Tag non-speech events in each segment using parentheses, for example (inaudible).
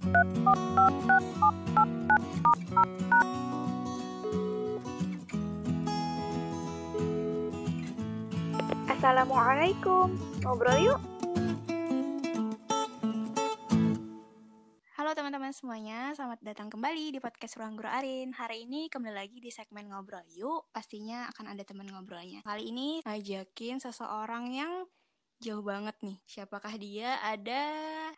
Assalamualaikum. Ngobrol yuk. Halo teman-teman semuanya, selamat datang kembali di podcast Ruang Guru Arin. Hari ini kembali lagi di segmen Ngobrol Yuk. Pastinya akan ada teman ngobrolnya. Kali ini ngajakin seseorang yang jauh banget nih. Siapakah dia? Ada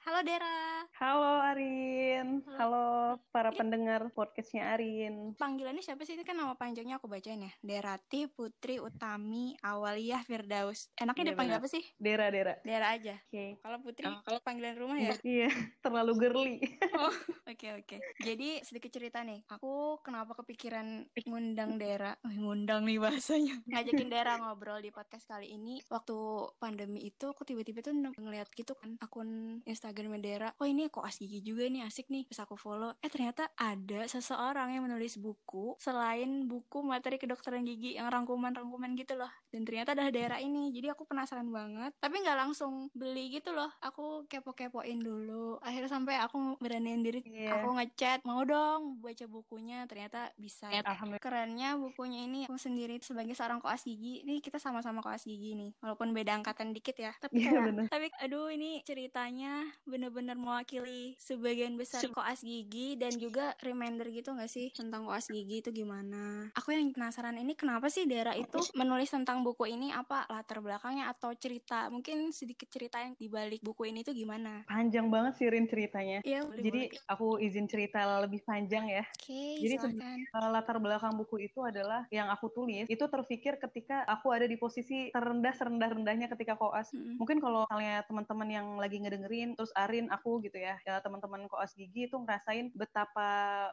Halo Dera. Halo Arin. Halo, para pendengar podcastnya Arin. Panggilannya siapa sih? Ini kan nama panjangnya aku bacain ya. Derati Putri Utami Awaliyah Firdaus. Enaknya Iya, dipanggil apa sih? Dera, Dera. Dera aja. Oke. Kalau Putri, kalau panggilan rumah ya? Iya, (laughs) terlalu girly. (laughs) Oh, oke oke. Jadi sedikit cerita nih. Aku kenapa kepikiran ngundang Dera? Oh, ngundang nih bahasanya. (laughs) Ngajakin Dera ngobrol di podcast kali ini. Waktu pandemi itu aku tiba-tiba tuh ng- ngeliat gitu kan akun Instagram Dera. Oh ini kok gigi juga nih asik nih. Terus aku follow. Eh ternyata ada seseorang yang menulis buku selain buku materi kedokteran gigi yang rangkuman-rangkuman gitu loh. Dan ternyata ada Dera ini. Jadi aku penasaran banget. Tapi nggak langsung beli gitu loh. Aku kepo-kepoin dulu. Akhirnya sampai aku beraniin diri Iya. Aku ngechat, mau dong baca bukunya, ternyata bisa. Alhamdulillah. Kerennya bukunya ini aku sendiri sebagai seorang koas gigi, ini kita sama-sama koas gigi nih, walaupun beda angkatan dikit ya. (laughs) Tapi Iya, kayak, tapi aduh ini ceritanya bener-bener mewakili sebagian besar koas gigi dan juga reminder gitu nggak sih tentang koas gigi itu gimana? Aku yang penasaran ini kenapa sih Dara itu menulis tentang buku ini apa latar belakangnya atau cerita? Mungkin sedikit cerita yang dibalik buku ini tuh gimana? Panjang banget sih Rin ceritanya. Iya, Jadi boleh. aku izin cerita lebih panjang ya. Oke, Jadi silakan. Uh, latar belakang buku itu adalah yang aku tulis itu terpikir ketika aku ada di posisi terendah serendah rendahnya ketika koas. Mm-mm. Mungkin kalau misalnya teman-teman yang lagi ngedengerin terus Arin aku gitu ya, ya teman-teman koas gigi itu ngerasain betapa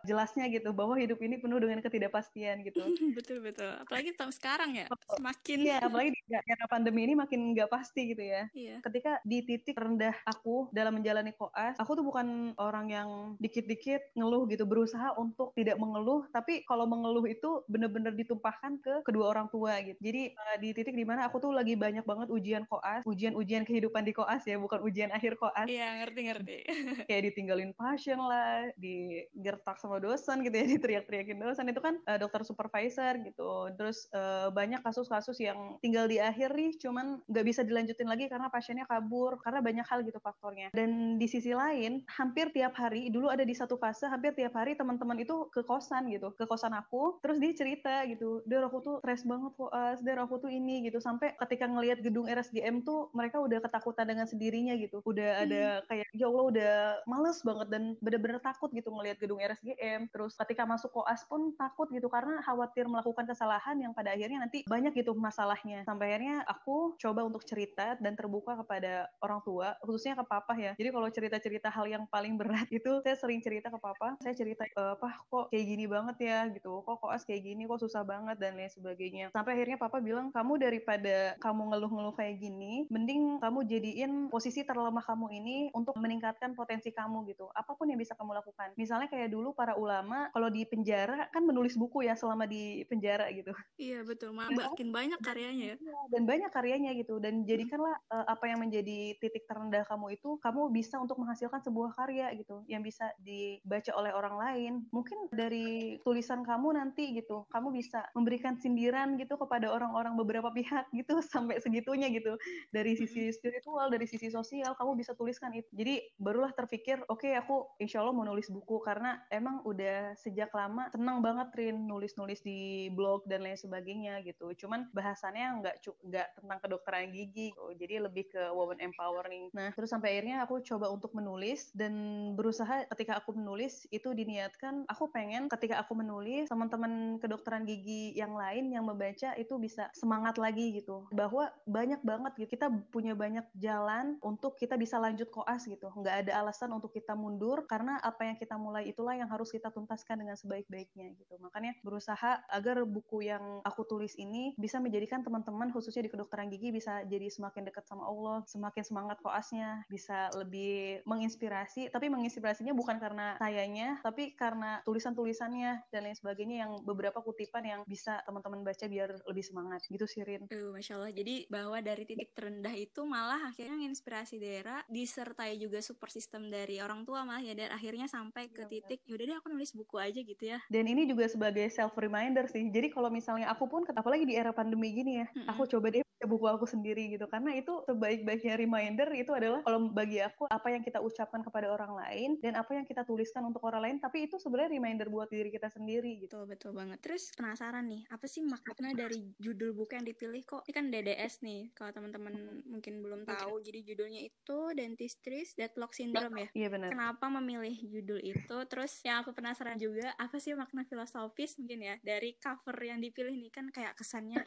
jelasnya gitu bahwa hidup ini penuh dengan ketidakpastian gitu. (laughs) betul betul apalagi tahun sekarang ya semakin Iya, (laughs) apalagi di era pandemi ini makin nggak pasti gitu ya. Iya. Ketika di titik rendah aku dalam menjalani koas, aku tuh bukan orang yang dikit-dikit ngeluh gitu, berusaha untuk tidak mengeluh, tapi kalau mengeluh itu bener-bener ditumpahkan ke kedua orang tua gitu. Jadi eh, di titik di mana aku tuh lagi banyak banget ujian koas, ujian-ujian kehidupan di koas ya, bukan ujian akhir koas. iya ngerti ngerti (laughs) Kayak ditinggalin pasien lah, digertak sama dosen gitu ya, (laughs) diteriak-teriakin dosen itu kan eh, dokter supervisor gitu. Terus eh, banyak kasus-kasus yang tinggal di akhir nih, cuman nggak bisa dilanjutin lagi karena pasiennya kabur, karena banyak hal gitu faktornya. Dan di sisi lain, hampir tiap hari, dulu ada di satu fase, hampir tiap hari teman-teman itu ke kosan gitu, ke kosan aku, terus dia cerita gitu, Der aku tuh stres banget koas, Der aku tuh ini gitu, sampai ketika ngelihat gedung RSGM tuh mereka udah ketakutan dengan sendirinya gitu, udah ada kayak ya Allah udah males banget dan bener-bener takut gitu ngelihat gedung RSGM, terus ketika masuk koas pun takut gitu karena khawatir melakukan kesalahan yang pada akhirnya nanti banyak gitu masalahnya. Sampai akhirnya aku coba untuk cerita dan terbuka kepada orang tua, khususnya ke papa ya. Jadi kalau cerita-cerita hal yang paling berat (laughs) itu saya sering cerita ke papa, saya cerita, e, "Pah, kok kayak gini banget ya?" gitu. "Kok koas kayak gini, kok susah banget dan lain sebagainya." Sampai akhirnya papa bilang, "Kamu daripada kamu ngeluh-ngeluh kayak gini, mending kamu jadiin posisi terlemah kamu ini untuk meningkatkan potensi kamu gitu. Apa pun yang bisa kamu lakukan. Misalnya kayak dulu para ulama kalau di penjara kan menulis buku ya selama di penjara gitu. iya betul makin banyak karyanya ya Iya, dan banyak karyanya gitu dan jadikanlah eh, apa yang menjadi titik terendah kamu itu kamu bisa untuk menghasilkan sebuah karya gitu yang bisa dibaca oleh orang lain mungkin dari tulisan kamu nanti gitu kamu bisa memberikan sindiran gitu kepada orang-orang beberapa pihak gitu (laughs) sampai segitunya gitu dari sisi spiritual dari sisi sosial kamu bisa tuliskan itu jadi barulah terpikir oke aku insya Allah mau nulis buku. Karena emang udah sejak lama senang banget Rin nulis-nulis di blog dan lain sebagainya gitu. Cuman bahasannya nggak nggak tentang kedokteran gigi gitu. jadi lebih ke women empowering. Nah terus sampai akhirnya aku coba untuk menulis dan berusaha ketika aku menulis itu diniatkan aku pengen ketika aku menulis teman-teman kedokteran gigi yang lain yang membaca itu bisa semangat lagi gitu. Bahwa banyak banget gitu kita punya banyak jalan untuk kita bisa lanjut koas gitu. Nggak ada alasan untuk kita mundur karena apa yang kita mulai itulah yang harus kita tuntaskan dengan sebaik-baiknya gitu. Makanya berusaha agar buku yang aku tulis ini bisa menjadikan teman-teman khususnya di kedokteran gigi bisa jadi semakin dekat sama Allah semakin semangat koasnya bisa lebih menginspirasi. Tapi menginspirasinya bukan karena sayanya tapi karena tulisan-tulisannya dan lain sebagainya yang beberapa kutipan yang bisa teman-teman baca biar lebih semangat. Gitu sih Rin. Uh, Masya Allah, jadi bahwa dari titik terendah rendah itu malah akhirnya menginspirasi Dera disertai juga support system dari orang tua malah ya dan akhirnya sampai ke titik yaudah deh aku nulis buku aja gitu ya Dan ini juga sebagai self reminder sih. Jadi kalau misalnya aku pun apalagi di era pandemi gini ya, Mm-mm. aku coba deh buku aku sendiri gitu. Karena itu sebaik-baiknya reminder itu adalah kalau bagi aku apa yang kita ucapkan kepada orang lain dan apa yang kita tuliskan untuk orang lain, tapi itu sebenarnya reminder buat diri kita sendiri gitu. betul betul banget. Terus penasaran nih apa sih makna dari judul buku yang dipilih? Kok ini kan DDS nih kalau teman-teman mungkin belum tahu. Jadi judulnya itu Dentistry's Deadlock Syndrome ya. Iya benar. kenapa memilih judul itu? Terus yang aku penasaran juga apa sih makna filosofis mungkin ya dari cover yang dipilih nih? Kan kayak kesannya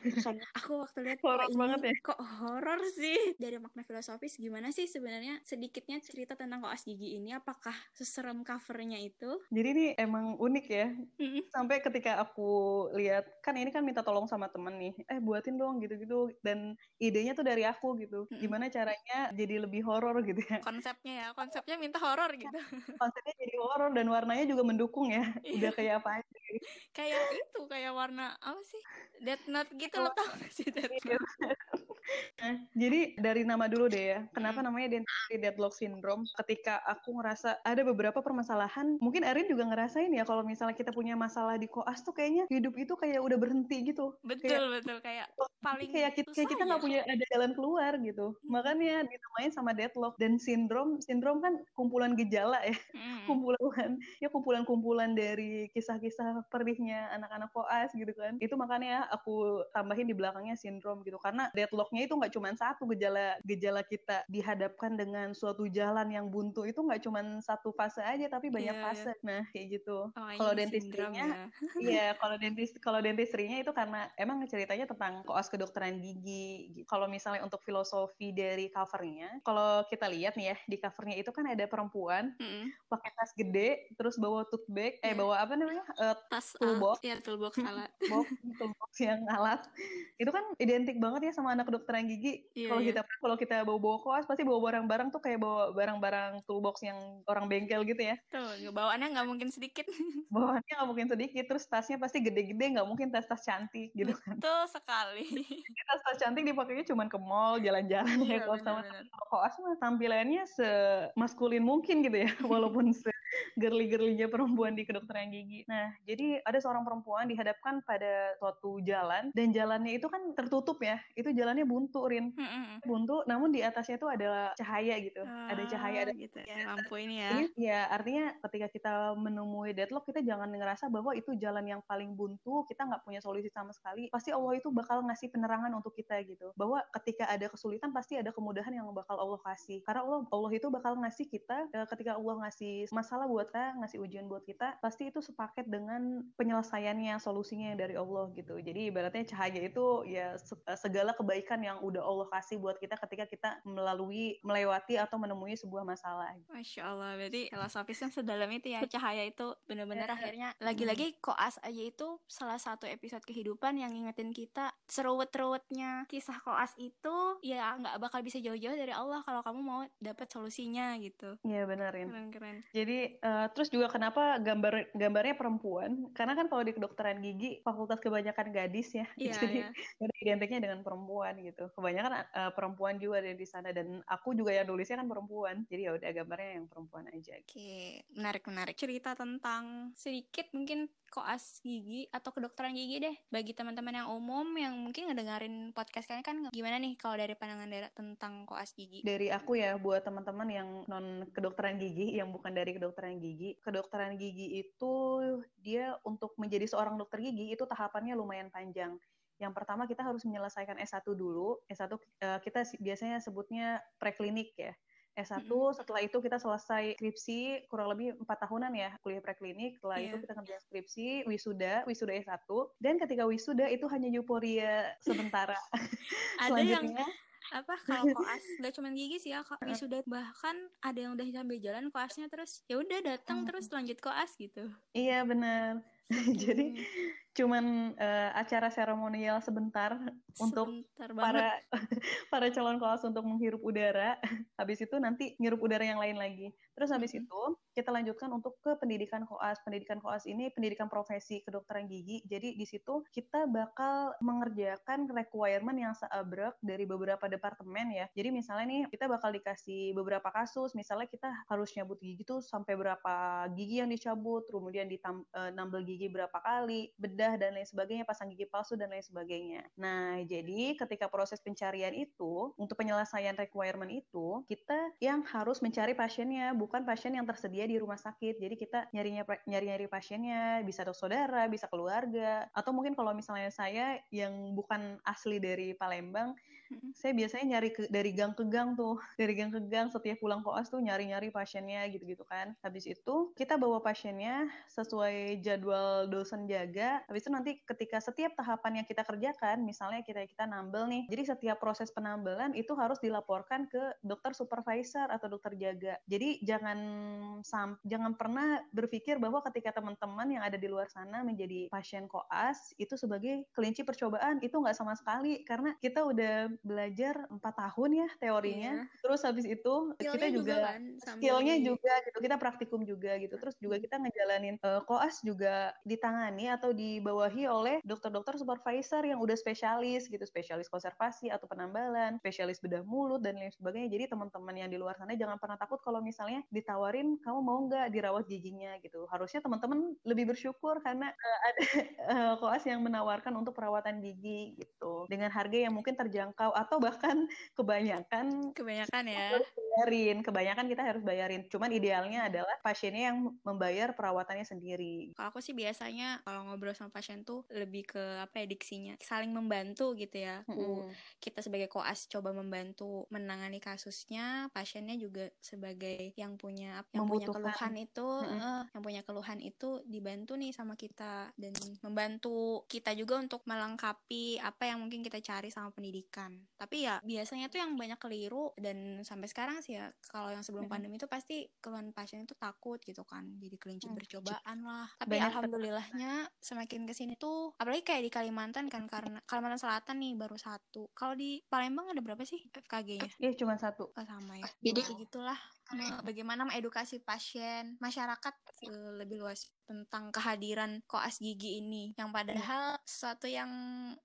aku waktu lihat banget ya. kok horor sih dari makna filosofis gimana sih sebenarnya sedikitnya cerita tentang koas gigi ini apakah seserem covernya itu Jadi ini emang unik ya. Mm-mm. Sampai ketika aku lihat kan ini kan minta tolong sama temen nih, eh buatin dong gitu-gitu dan idenya tuh dari aku gitu. Mm-mm. Gimana caranya jadi lebih horor gitu ya. konsepnya ya konsepnya minta horor gitu (laughs) Konsepnya jadi horor dan warnanya juga mendukung ya. Iya. Udah kayak apa aja. kayak itu kayak warna apa sih Death Note gitu lo tau gak sih Death Iya. Note Nah, jadi dari nama dulu deh ya. Kenapa Hmm. namanya Dentistry Deadlock Syndrome? Ketika aku ngerasa ada beberapa permasalahan, mungkin Erin juga ngerasain ya kalau misalnya kita punya masalah di koas tuh kayaknya hidup itu kayak udah berhenti gitu. betul betul kayak paling kayak kita, kayak kita nggak ya. punya ada jalan keluar gitu. Hmm. Makanya dinamain sama deadlock dan sindrom. Sindrom kan kumpulan gejala ya, Mm-mm. kumpulan ya kumpulan-kumpulan dari kisah-kisah perihnya anak-anak koas gitu kan. Itu makanya aku tambahin di belakangnya sindrom gitu karena deadlocknya itu nggak cuma satu gejala gejala kita dihadapkan dengan suatu jalan yang buntu itu nggak cuma satu fase aja tapi banyak Iya, fase. Nah kayak gitu. Oh, Kalau dentistrinya ya. (laughs) Iya, kalau dentis kalau dentistrinya itu karena emang ceritanya tentang koas kedokteran gigi. gitu. Kalau misalnya untuk filosofi dari covernya, kalau kita lihat nih ya di covernya itu kan ada perempuan Mm-mm. pakai tas gede, terus bawa tote bag, eh Iya. bawa apa namanya, Eh, tas Toolbox. alat ya toolbox Hmm. alat box, toolbox yang alat. Itu kan identik banget ya sama anak kedokteran gigi. Iya, kalau iya. kita kalau kita bawa bawa koas pasti bawa barang-barang tuh kayak bawa barang-barang toolbox yang orang bengkel gitu ya. tuh bawaannya nggak mungkin sedikit (laughs) Bawaannya nggak mungkin sedikit, terus tasnya pasti gede-gede, nggak mungkin tas-tas cantik gitu kan. betul sekali (laughs) tas-tas cantik dipakainya cuma ke mall jalan-jalan ya Iya, kalau sama koas mah tampilannya semaskulin mungkin gitu ya (laughs) walaupun se girly-girlynya perempuan di kedokteran gigi. Nah, jadi ada seorang perempuan dihadapkan pada suatu jalan dan jalannya itu kan tertutup ya. Itu jalannya buntu, Rin. Mm-mm. Buntu, namun di atasnya itu ada cahaya gitu. ada cahaya, ada Ah, gitu ya lampu ini ya ya artinya ketika kita menemui deadlock kita jangan ngerasa bahwa itu jalan yang paling buntu kita nggak punya solusi sama sekali pasti Allah itu bakal ngasih penerangan untuk kita gitu bahwa ketika ada kesulitan pasti ada kemudahan yang bakal Allah kasih karena Allah Allah itu bakal ngasih kita eh, ketika Allah ngasih masalah buat kita ngasih ujian buat kita pasti itu sepaket dengan penyelesaiannya solusinya yang dari Allah gitu jadi ibaratnya cahaya itu ya eh, segala kebaikan yang udah Allah kasih buat kita ketika kita melalui melewati atau menemui sebuah masalah Masya Allah, berarti filosofisnya sedalam itu ya. Cahaya itu bener-bener Iya. akhirnya lagi-lagi koas aja itu salah satu episode kehidupan yang ngingetin kita serut-serutnya kisah koas itu ya nggak bakal bisa jauh-jauh dari Allah kalau kamu mau dapat solusinya gitu. Iya benerin. Keren-keren. Jadi eh, terus juga kenapa gambar gambarnya perempuan? Karena kan kalau di kedokteran gigi fakultas kebanyakan gadis ya. Iya, (laughs) Jadi iya. udah identiknya dengan perempuan gitu. Kebanyakan eh, perempuan juga ada di sana dan aku juga yang nulisnya kan perempuan. Jadi ya udah gambarnya yang perempuan aja. Oke, menarik-menarik. Cerita tentang sedikit mungkin koas gigi atau kedokteran gigi deh bagi teman-teman yang umum yang mungkin ngedengerin podcast kalian kan gimana nih kalau dari pandangan Dara tentang koas gigi? Dari aku ya buat teman-teman yang non kedokteran gigi yang bukan dari kedokteran gigi, kedokteran gigi itu dia untuk menjadi seorang dokter gigi itu tahapannya lumayan panjang. Yang pertama kita harus menyelesaikan S1 dulu. S1 eh, kita biasanya sebutnya preklinik ya. S1 Mm-mm. setelah itu kita selesai skripsi kurang lebih empat tahunan ya kuliah preklinik. Setelah itu Iya. kita ngerjain skripsi, wisuda, wisuda S1 dan ketika wisuda itu hanya euforia sementara. (laughs) Ada yang apa kalau koas (laughs) nggak cuma gigi sih ya wisuda bahkan ada yang udah sambil jalan koasnya terus ya udah datang Hmm. terus lanjut koas gitu iya benar. (laughs) Jadi Oke. Cuman uh, acara seremonial sebentar untuk Sebentar para (laughs) para calon koas untuk menghirup udara. (laughs) Habis itu nanti ngirup udara yang lain lagi. Terus habis Mm-mm. itu kita lanjutkan untuk ke pendidikan koas. Pendidikan koas ini pendidikan profesi kedokteran gigi. Jadi di situ kita bakal mengerjakan requirement yang seabrek dari beberapa departemen ya. Jadi misalnya nih kita bakal dikasih beberapa kasus. Misalnya kita harus nyabut gigi tuh sampai berapa gigi yang dicabut, kemudian ditam, uh, nambel gigi berapa kali, bedah dan lain sebagainya, pasang gigi palsu dan lain sebagainya. Nah jadi ketika proses pencarian itu untuk penyelesaian requirement itu kita yang harus mencari pasiennya bukan pasien yang tersedia di rumah sakit. Jadi kita nyarinya nyari-nyari pasiennya, bisa dok saudara, bisa keluarga, atau mungkin kalau misalnya saya yang bukan asli dari Palembang, saya biasanya nyari ke, dari gang ke gang tuh, (laughs) dari gang ke gang setiap pulang koas tuh nyari-nyari pasiennya gitu-gitu kan. Habis itu kita bawa pasiennya sesuai jadwal dosen jaga. Habis itu nanti ketika setiap tahapan yang kita kerjakan, misalnya kita kita nambel nih, jadi setiap proses penambelan itu harus dilaporkan ke dokter supervisor atau dokter jaga. Jadi jangan sam jangan pernah berpikir bahwa ketika teman-teman yang ada di luar sana menjadi pasien koas itu sebagai kelinci percobaan itu nggak sama sekali karena kita udah belajar empat tahun ya teorinya. Iya. Terus habis itu Skillnya kita juga, juga kan, skillnya di- juga gitu kita praktikum juga gitu. Terus juga kita ngejalanin eh, koas juga ditangani atau dibawahi oleh dokter-dokter supervisor yang udah spesialis gitu, spesialis konservasi atau penambalan, spesialis bedah mulut dan lain sebagainya. Jadi teman-teman yang di luar sana jangan pernah takut kalau misalnya ditawarin kamu mau nggak dirawat giginya gitu. Harusnya teman-teman lebih bersyukur karena eh, ada (laughs) eh, koas yang menawarkan untuk perawatan gigi gitu dengan harga yang mungkin terjangkau atau bahkan kebanyakan kebanyakan ya. harus bayarin. Kebanyakan kita harus bayarin. Cuman idealnya adalah pasiennya yang membayar perawatannya sendiri. Kalau aku sih biasanya kalau ngobrol sama pasien tuh lebih ke apa ya diksinya, saling membantu gitu ya. Aku Mm-mm. kita sebagai koas coba membantu menangani kasusnya, pasiennya juga sebagai yang punya yang punya keluhan itu, Mm-mm. eh, yang punya keluhan itu dibantu nih sama kita dan membantu kita juga untuk melengkapi apa yang mungkin kita cari sama pendidikan. Tapi ya biasanya tuh yang banyak keliru dan sampai sekarang sih ya kalau yang sebelum pandemi itu pasti keluhan pasien itu takut gitu kan, jadi kelinci Mm. percobaan lah. Tapi Banyak alhamdulillahnya semakin ke sini tuh apalagi kayak di Kalimantan kan karena Kalimantan Selatan nih baru satu. Kalau di Palembang ada berapa sih FKG-nya? Iya cuma satu. Oh, sama ya. Jadi- gitulah bagaimana mengedukasi pasien masyarakat eh, lebih luas tentang kehadiran koas gigi ini yang padahal sesuatu yang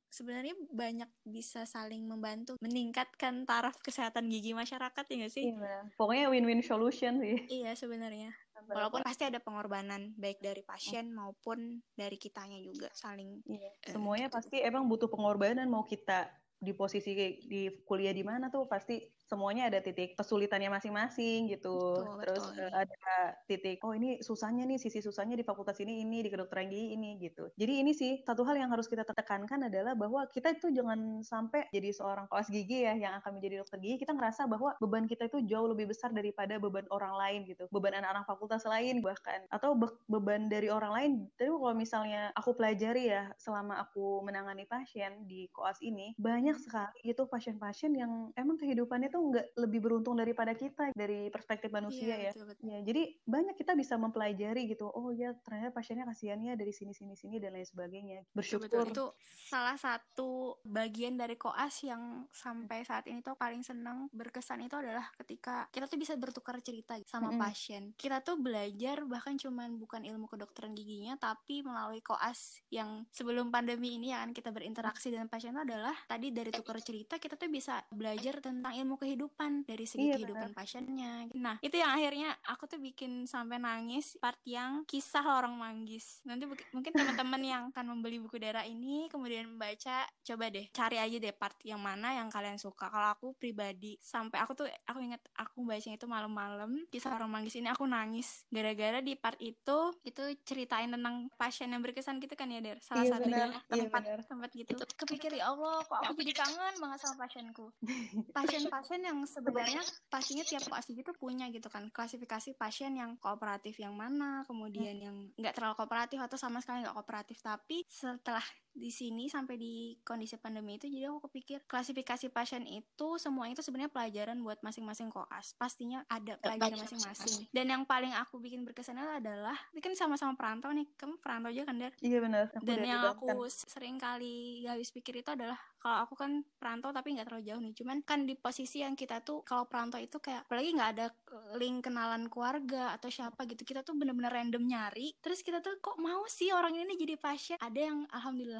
sebenarnya banyak bisa saling membantu meningkatkan taraf kesehatan gigi masyarakat ya nggak sih? Iya. Pokoknya win-win solution sih. Iya sebenarnya. Walaupun pasti ada pengorbanan baik dari pasien maupun dari kitanya juga saling Iya, Eh, semuanya gitu. pasti emang butuh pengorbanan mau kita di posisi di kuliah di mana tuh pasti semuanya ada titik kesulitannya masing-masing gitu. Betul, Terus betul. eh, ada titik oh ini susahnya nih sisi susahnya di fakultas ini ini di kedokteran gigi ini gitu. Jadi ini sih satu hal yang harus kita tekankan adalah bahwa kita itu jangan sampai jadi seorang koas gigi ya yang akan menjadi dokter gigi kita ngerasa bahwa beban kita itu jauh lebih besar daripada beban orang lain gitu. Beban anak-anak fakultas lain bahkan atau be- beban dari orang lain. Tapi kalau misalnya aku pelajari ya selama aku menangani pasien di koas ini banyak sekali gitu pasien-pasien yang emang kehidupannya tuh nggak lebih beruntung daripada kita dari perspektif manusia ya. Iya, betul, betul. Ya, jadi banyak kita bisa mempelajari gitu. Oh ya, ternyata pasiennya kasihannya dari sini sini sini dan lain sebagainya. Betul, Bersyukur. itu salah satu bagian dari koas yang sampai saat ini tuh paling senang berkesan itu adalah ketika kita tuh bisa bertukar cerita sama Mm-mm. pasien. Kita tuh belajar bahkan cuman bukan ilmu kedokteran giginya tapi melalui koas yang sebelum pandemi ini yang kita berinteraksi dengan pasien itu adalah tadi dari tukar cerita kita tuh bisa belajar tentang ilmu kehidupan dari segi Iya, kehidupan pasiennya. Nah, itu yang akhirnya aku tuh bikin sampai nangis part yang kisah lorong manggis. Nanti bu- mungkin teman-teman yang akan membeli buku daerah ini kemudian membaca, coba deh cari aja deh part yang mana yang kalian suka. Kalau aku pribadi sampai aku tuh aku inget aku bacanya itu malam-malam kisah lorong manggis ini aku nangis gara-gara di part itu itu ceritain tentang pasien yang berkesan gitu kan ya Der. Salah Iya, satunya benar. Iya, tempat gitu. Kepikir ya Allah, kok aku jadi kangen banget sama pasienku (laughs) pasien-pasien yang sebenarnya pastinya tiap koas gigi tuh punya gitu kan. Klasifikasi pasien yang kooperatif yang mana kemudian yang nggak terlalu kooperatif atau sama sekali nggak kooperatif. Tapi setelah di sini sampai di kondisi pandemi itu jadi aku kepikir klasifikasi pasien itu semua itu sebenarnya pelajaran buat masing-masing koas. Pastinya ada pelajaran masing-masing. dan yang paling aku bikin berkesan adalah ini kan sama-sama perantau nih kamu perantau aja kan Dar iya benar dan yang aku sering kali habis pikir itu adalah kalau aku kan perantau tapi nggak terlalu jauh nih cuman kan di posisi yang kita tuh kalau perantau itu kayak apalagi nggak ada link kenalan keluarga atau siapa gitu kita tuh bener-bener random nyari. Terus kita tuh kok mau sih orang ini jadi pasien? Ada yang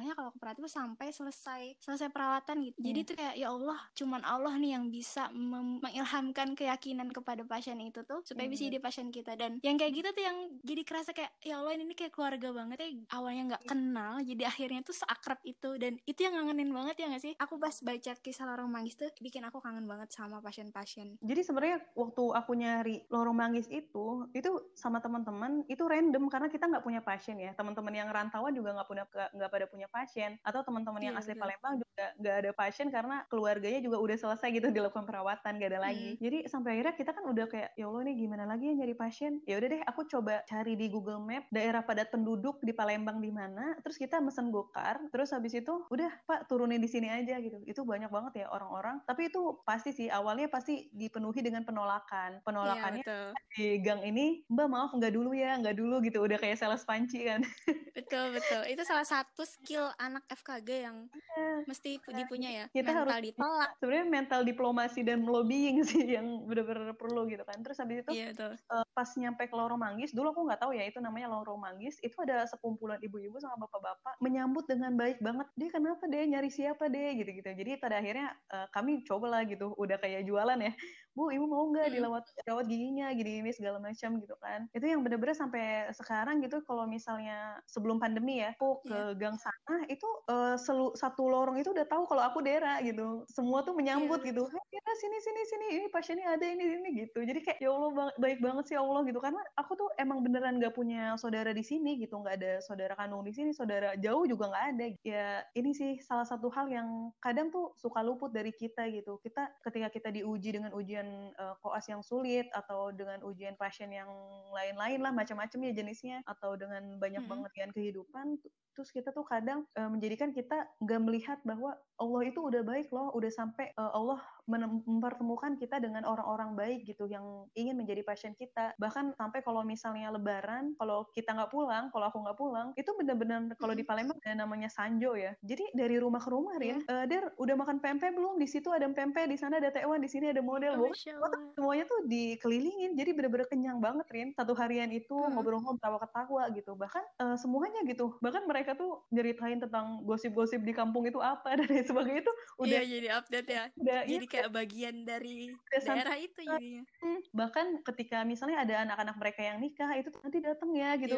alhamdulillahnya kalau aku perhatiin sampai selesai selesai perawatan gitu. Jadi hmm. tuh kayak ya Allah cuman Allah nih yang bisa mengilhamkan keyakinan kepada pasien itu tuh supaya hmm. bisa jadi pasien kita. Dan yang kayak gitu tuh yang jadi kerasa kayak ya Allah ini kayak keluarga banget ya awalnya nggak kenal jadi akhirnya tuh seakrab itu. Dan itu yang ngangenin banget ya gak sih? Aku pas baca kisah lorong manggis tuh bikin aku kangen banget sama pasien-pasien. Jadi sebenarnya waktu aku nyari lorong manggis itu itu sama teman-teman itu random karena kita nggak punya pasien ya. Teman-teman yang rantauan juga nggak punya nggak pada punya pasien atau teman-teman yang yeah, asli. Palembang nggak ada pasien karena keluarganya juga udah selesai gitu dilakukan perawatan gak ada lagi. Hmm. jadi sampai akhirnya kita kan udah kayak ya Allah nih gimana lagi ya nyari pasien? Ya udah deh aku coba cari di Google Map daerah padat penduduk di Palembang di mana terus kita mesen gokar terus habis itu udah Pak turunin di sini aja gitu. Itu banyak banget ya orang-orang. Tapi itu pasti sih awalnya pasti dipenuhi dengan penolakan. Penolakannya yeah, di gang ini Mbak maaf nggak dulu ya nggak dulu gitu. Udah kayak sales panci kan. Betul betul. Itu salah satu skill anak FKG yang yeah. mesti dipunya ya kita mental harus ditolak. sebenarnya mental diplomasi dan lobbying (laughs) sih yang benar-benar perlu gitu kan. Terus habis itu yeah, betul. Uh, pas nyampe ke lorong manggis dulu aku nggak tahu ya itu namanya lorong manggis itu ada sekumpulan ibu-ibu sama bapak-bapak menyambut dengan baik banget. Dia kenapa deh nyari siapa deh gitu-gitu. Jadi pada akhirnya uh, kami cobalah gitu udah kayak jualan ya bu ibu mau nggak dilawat rawat giginya gini gini segala macam gitu kan. Itu yang bener-bener sampai sekarang gitu kalau misalnya sebelum pandemi ya aku ke yeah. gang sana itu uh, selu, satu lorong itu udah tahu kalau aku Dera gitu. Semua tuh menyambut yeah. gitu. Hey Dera sini sini sini ini pasiennya ada ini ini gitu. Jadi kayak ya Allah baik banget sih Allah gitu. Karena aku tuh emang beneran nggak punya saudara di sini gitu. Nggak ada saudara kandung di sini saudara jauh juga nggak ada. Ya ini sih salah satu hal yang kadang tuh suka luput dari kita gitu. Kita ketika kita diuji dengan ujian uh, koas yang sulit atau dengan ujian pasien yang lain-lain lah macam-macam ya jenisnya atau dengan banyak -hmm. banget kan kehidupan terus kita tuh kadang uh, menjadikan kita nggak melihat bahwa Allah itu udah baik loh udah sampai uh, Allah mempertemukan kita dengan orang-orang baik gitu yang ingin menjadi pasien kita. Bahkan sampai kalau misalnya lebaran kalau kita nggak pulang kalau aku nggak pulang itu benar-benar kalau di Palembang ada namanya sanjo ya. Jadi dari rumah ke rumah Rin yeah. uh, Der udah makan pempek belum? Di situ ada pempek di sana ada tekwan di sini ada model. Oh, semuanya tuh dikelilingin jadi benar-benar kenyang banget Rin. Satu harian itu hmm. ngobrol-ngobrol ketawa-ketawa gitu. Bahkan uh, semuanya gitu. Bahkan mereka tuh nyeritain tentang gosip-gosip di kampung itu apa dan lain sebagainya itu udah iya, jadi update ya udah jadi iya, kayak bagian dari daerah itu jadinya. Hmm, bahkan ketika misalnya ada anak-anak mereka yang nikah itu nanti datang ya gitu.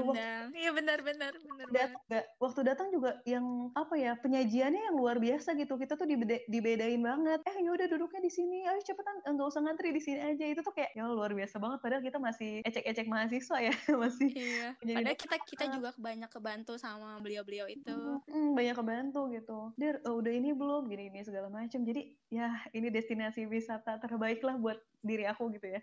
Iya benar benar benar. Datang waktu datang juga yang apa ya penyajiannya yang luar biasa gitu. Kita tuh dibeda, dibedain banget. Eh ya udah duduknya di sini. Ayo cepetan enggak usah ngantri di sini aja. Itu tuh kayak ya luar biasa banget padahal kita masih ecek-ecek mahasiswa ya (laughs) masih. Iya. Padahal kita kita juga banyak kebantu sama beliau-beliau itu. Hmm, banyak kebantu gitu. Dir uh, udah ini belum gini ini segala macam. Jadi ya ini destinasi wisata terbaik lah buat diri aku gitu ya.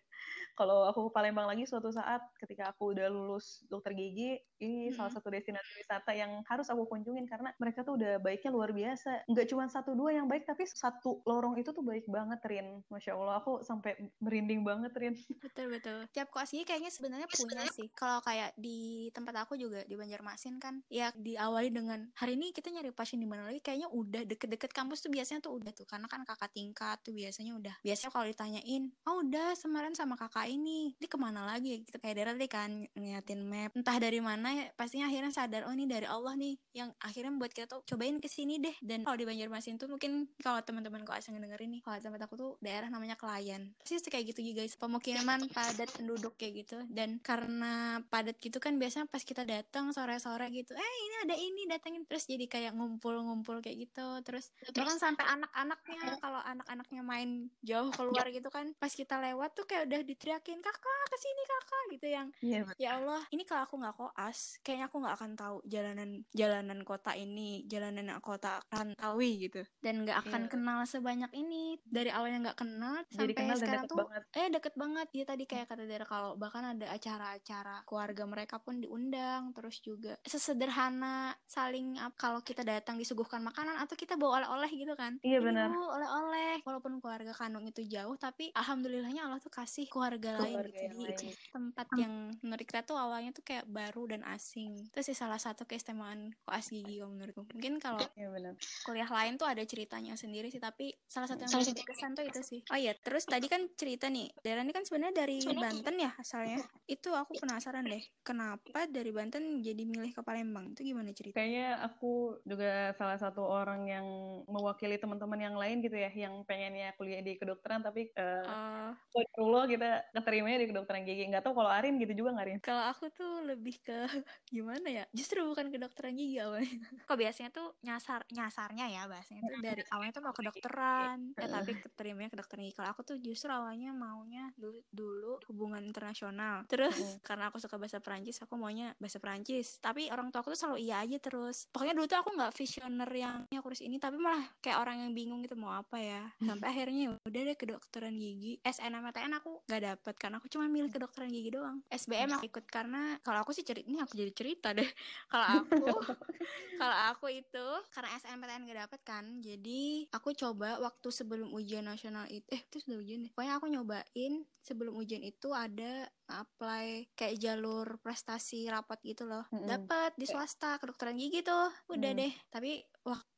Kalau aku ke Palembang lagi suatu saat ketika aku udah lulus dokter gigi, ini hmm. salah satu destinasi wisata yang harus aku kunjungin karena mereka tuh udah baiknya luar biasa. Nggak cuma satu dua yang baik, tapi satu lorong itu tuh baik banget, Rin. Masya Allah, aku sampai merinding banget, Rin. Betul betul. Tiap koas gigi kayaknya sebenarnya punya sih. Kalau kayak di tempat aku juga di Banjarmasin kan, ya diawali dengan hari ini kita nyari pasien di mana lagi, kayaknya udah deket-deket kampus tuh biasanya tuh udah tuh karena kan kakak tingkat tuh biasanya udah. Biasanya kalau ditanyain, oh udah kemarin sama kakak ini. Ini ke mana lagi? Gitu kayak daerah tadi kan ngeliatin map. Entah dari mana ya, pastinya akhirnya sadar oh ini dari Allah nih yang akhirnya membuat kita tuh cobain ke sini deh. Dan kalau di Banjarmasin tuh mungkin kalau teman-teman kok asing dengerin nih kalau tempat aku tuh daerah namanya Kelayan sih kayak gitu juga guys pemukiman padat penduduk kayak gitu. Dan karena padat gitu kan biasanya pas kita datang sore-sore gitu eh ini ada ini datengin. Terus jadi kayak ngumpul-ngumpul kayak gitu. Terus bahkan sampai anak-anaknya kalau anak-anaknya main jauh keluar gitu kan pas kita lewat tuh kayak udah diteriakin kakak ke sini kakak gitu yang Iya, ya Allah ini kalau aku nggak koas kayaknya aku nggak akan tahu jalanan jalanan kota ini jalanan kota Rantawi gitu. Dan nggak akan Iya. kenal sebanyak ini. Dari awalnya nggak kenal Jadi sampai kenal sekarang deket tuh banget. eh deket banget. Ya tadi kayak kata Dara kalau bahkan ada acara-acara keluarga mereka pun diundang. Terus juga sesederhana saling kalau kita datang disuguhkan makanan atau kita bawa oleh-oleh gitu kan. Iya, benar. Oleh-oleh. Walaupun keluarga kandung itu jauh tapi alhamdulillahnya Allah tuh kasih keluarga, lain Keluarga gitu yang di lain. tempat yang menurut kita tuh awalnya tuh kayak baru dan asing. Itu sih salah satu keistimewaan koas gigi kalau menurutku. Mungkin kalau Iya benar. kuliah lain tuh ada ceritanya sendiri sih tapi salah satu yang Salah paling berkesan tuh itu sih. Oh iya terus tadi kan cerita nih Dara ini kan sebenarnya dari Banten ya asalnya. Itu aku penasaran deh kenapa dari Banten jadi milih ke Palembang? Itu gimana cerita? Kayaknya aku juga salah satu orang yang mewakili teman-teman yang lain gitu ya, yang pengennya kuliah di kedokteran tapi uh, Eh, Kodrulo kita keterimanya di kedokteran gigi. Nggak tahu kalau Arin gitu juga nggak Arin? kalau aku tuh lebih ke (laughs) gimana ya? Justru bukan kedokteran gigi awalnya. (laughs) Kok biasanya tuh nyasar nyasarnya ya bahasanya tuh dari (laughs) awalnya tuh mau kedokteran. Ya tapi keterimanya kedokteran gigi. Kalau aku tuh justru awalnya maunya dulu, dulu hubungan internasional. Terus Mm. karena aku suka bahasa Perancis aku maunya bahasa Perancis. Tapi orang tua aku tuh selalu iya aja terus. Pokoknya dulu tuh aku nggak visioner yang ya kurus ini tapi malah kayak orang yang bingung gitu mau apa ya? Sampai akhirnya ya udah deh kedokteran gigi SNMPTN aku nggak dapet karena aku cuma milih kedokteran gigi doang. SBM aku ikut karena kalau aku sih cerita ini aku jadi cerita deh. (laughs) Kalau aku (laughs) kalau aku itu karena SNMPTN gak dapet kan jadi aku coba waktu sebelum ujian nasional itu eh itu sudah ujian deh. Pokoknya aku nyobain sebelum ujian itu ada apply kayak jalur prestasi rapat gitu loh. Dapet di swasta kedokteran gigi tuh. Udah Hmm. deh. Tapi waktu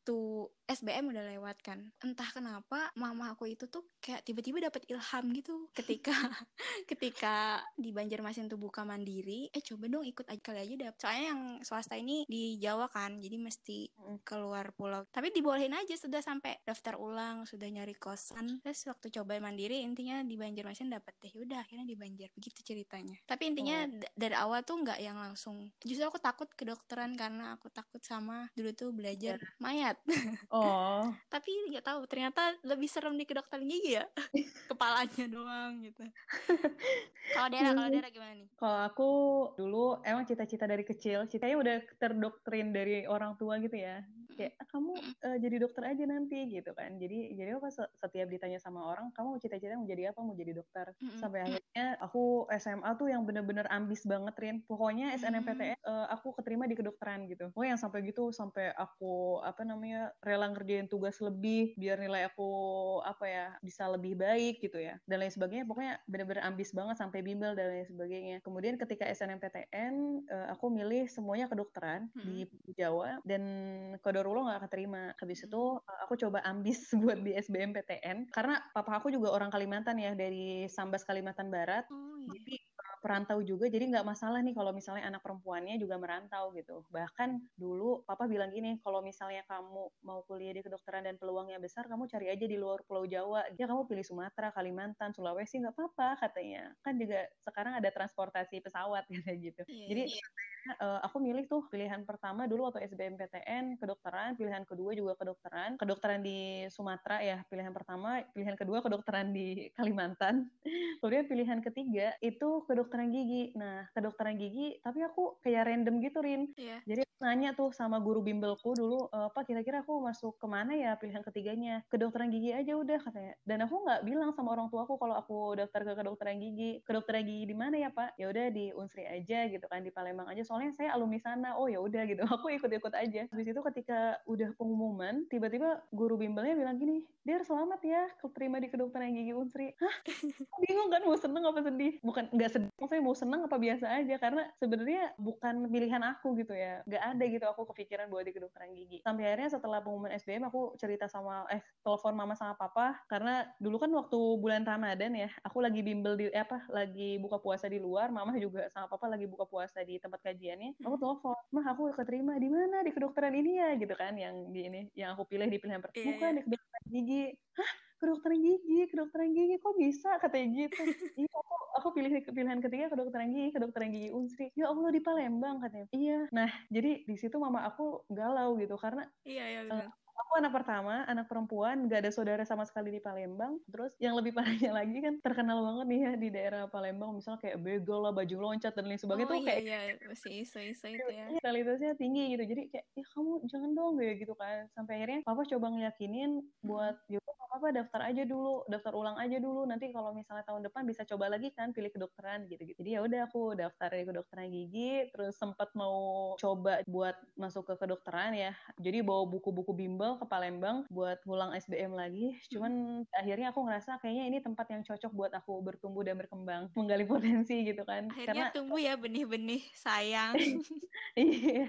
SBM udah lewat kan entah kenapa mama aku itu tuh kayak tiba-tiba dapet ilham gitu. Ketika (laughs) ketika di Banjarmasin tuh buka mandiri eh coba dong ikut aja kali aja dapet. Soalnya yang swasta ini di Jawa kan jadi mesti Mm. keluar pulau. Tapi dibolehin aja sudah sampai daftar ulang sudah nyari kosan. Terus waktu coba mandiri intinya di Banjarmasin dapet deh. Udah akhirnya di Banjar begitu ceritanya. Tapi intinya Oh. dari awal tuh nggak yang langsung. Justru aku takut kedokteran karena aku takut sama dulu tuh belajar mayat (laughs) Oh, tapi nggak tahu ternyata lebih serem di kedokteran gigi ya (laughs) kepalanya doang gitu (laughs) kalau Dera kalau Dera gimana nih kalau aku dulu emang cita-cita dari kecil, citanya udah terdoktrin dari orang tua gitu ya. Kayak "Ah, kamu eh, jadi dokter aja nanti gitu kan. Jadi jadi apa se- setiap ditanya sama orang, kamu cita-cita mau jadi apa? Mau jadi dokter. Sampai akhirnya aku SMA tuh yang bener-bener ambis banget Rin. Pokoknya SNMPTN eh, aku keterima di kedokteran gitu. Oh yang sampai gitu sampai aku apa namanya rela ngerjain tugas lebih biar nilai aku apa ya bisa lebih baik gitu ya dan lain sebagainya. Pokoknya bener-bener ambis banget sampai bimbel dan lain sebagainya. Kemudian ketika SNMPTN eh, aku milih semuanya kedokteran di Jawa dan Kodorulo nggak keterima. Habis itu eh, aku coba ambis (laughs) buat di SBMPTN karena papa aku juga orang Kalimantan ya dari Sambas Kalimantan Barat oh iya jadi perantau juga jadi nggak masalah nih kalau misalnya anak perempuannya juga merantau gitu. Bahkan dulu papa bilang gini kalau misalnya kamu mau kuliah di kedokteran dan peluangnya besar kamu cari aja di luar pulau Jawa. Ya kamu pilih Sumatera Kalimantan Sulawesi nggak apa-apa katanya. Kan juga sekarang ada transportasi pesawat (laughs) kayak gitu. Iya, jadi iya. akhirnya, uh, aku milih tuh pilihan pertama dulu waktu SBMPTN kedokteran pilihan kedua juga kedokteran. Kedokteran di Sumatera ya pilihan pertama pilihan kedua kedokteran di Kalimantan. (laughs) Kemudian pilihan ketiga itu kedokteran gigi. Nah kedokteran gigi tapi aku kayak random gitu Rin. Iya. jadi aku nanya tuh sama guru bimbelku dulu "Eh, Pak kira-kira aku masuk ke mana ya pilihan ketiganya? Kedokteran gigi aja udah katanya. Dan aku nggak bilang sama orang tua aku kalau aku daftar ke kedokteran gigi. Kedokteran gigi di mana ya Pak? Ya udah di Unsri aja gitu kan di Palembang aja. Soalnya saya alumni sana. Oh ya udah gitu. (laughs) Aku ikut-ikut aja. Habis itu ketika udah pengumuman tiba-tiba guru bimbelnya bilang gini Dir selamat ya keterima di kedokteran gigi Unsri. Hah? Bingung kan? Mau seneng apa sedih? Bukan nggak sedih maksudnya mau seneng apa biasa aja karena sebenarnya bukan pilihan aku gitu ya. Nggak ada gitu aku kepikiran buat di kedokteran gigi. Sampai akhirnya setelah pengumuman SBM aku cerita sama eh telepon mama sama papa. Karena dulu kan waktu bulan Ramadan ya aku lagi bimbel di eh, apa lagi buka puasa di luar. Mama juga sama papa lagi buka puasa di tempat kajiannya. Aku telepon mah aku keterima. Di mana? Di kedokteran ini ya. Gitu kan yang di ini yang aku pilih di pilihan pertama Iya, bukan iya. di kedokteran gigi. Hah kedokteran gigi kedokteran gigi kok bisa? Katanya gitu. Iya aku aku pilih pilihan ketiga kedokteran gigi kedokteran gigi unsri. Ya allah di Palembang katanya. Iya. Nah jadi di situ mama aku galau gitu karena iya iya Eh, benar aku anak pertama, anak perempuan, gak ada saudara sama sekali di Palembang. Terus yang lebih (laughs) parahnya lagi kan terkenal banget nih ya di daerah Palembang, misalnya kayak begal lah, baju loncat dan lain sebagainya oh, tuh iya, kayak iya, masih iso-iso itu ya. realitasnya tinggi gitu. Jadi kayak ya kamu jangan dong ya gitu kan. Sampai akhirnya papa coba ngeyakinin buat yaudah nggak apa-apa daftar aja dulu, daftar ulang aja dulu. Nanti kalau misalnya tahun depan bisa coba lagi kan pilih kedokteran gitu-gitu. Jadi ya udah aku daftar di kedokteran gigi, terus sempat mau coba buat masuk ke kedokteran ya. Jadi bawa buku-buku bimbel ke Palembang buat ngulang SBM lagi. Cuman akhirnya aku ngerasa kayaknya ini tempat yang cocok buat aku bertumbuh dan berkembang, (laughs) menggali potensi gitu kan. Akhirnya Karena tumbuh ya benih-benih sayang. (laughs) iya,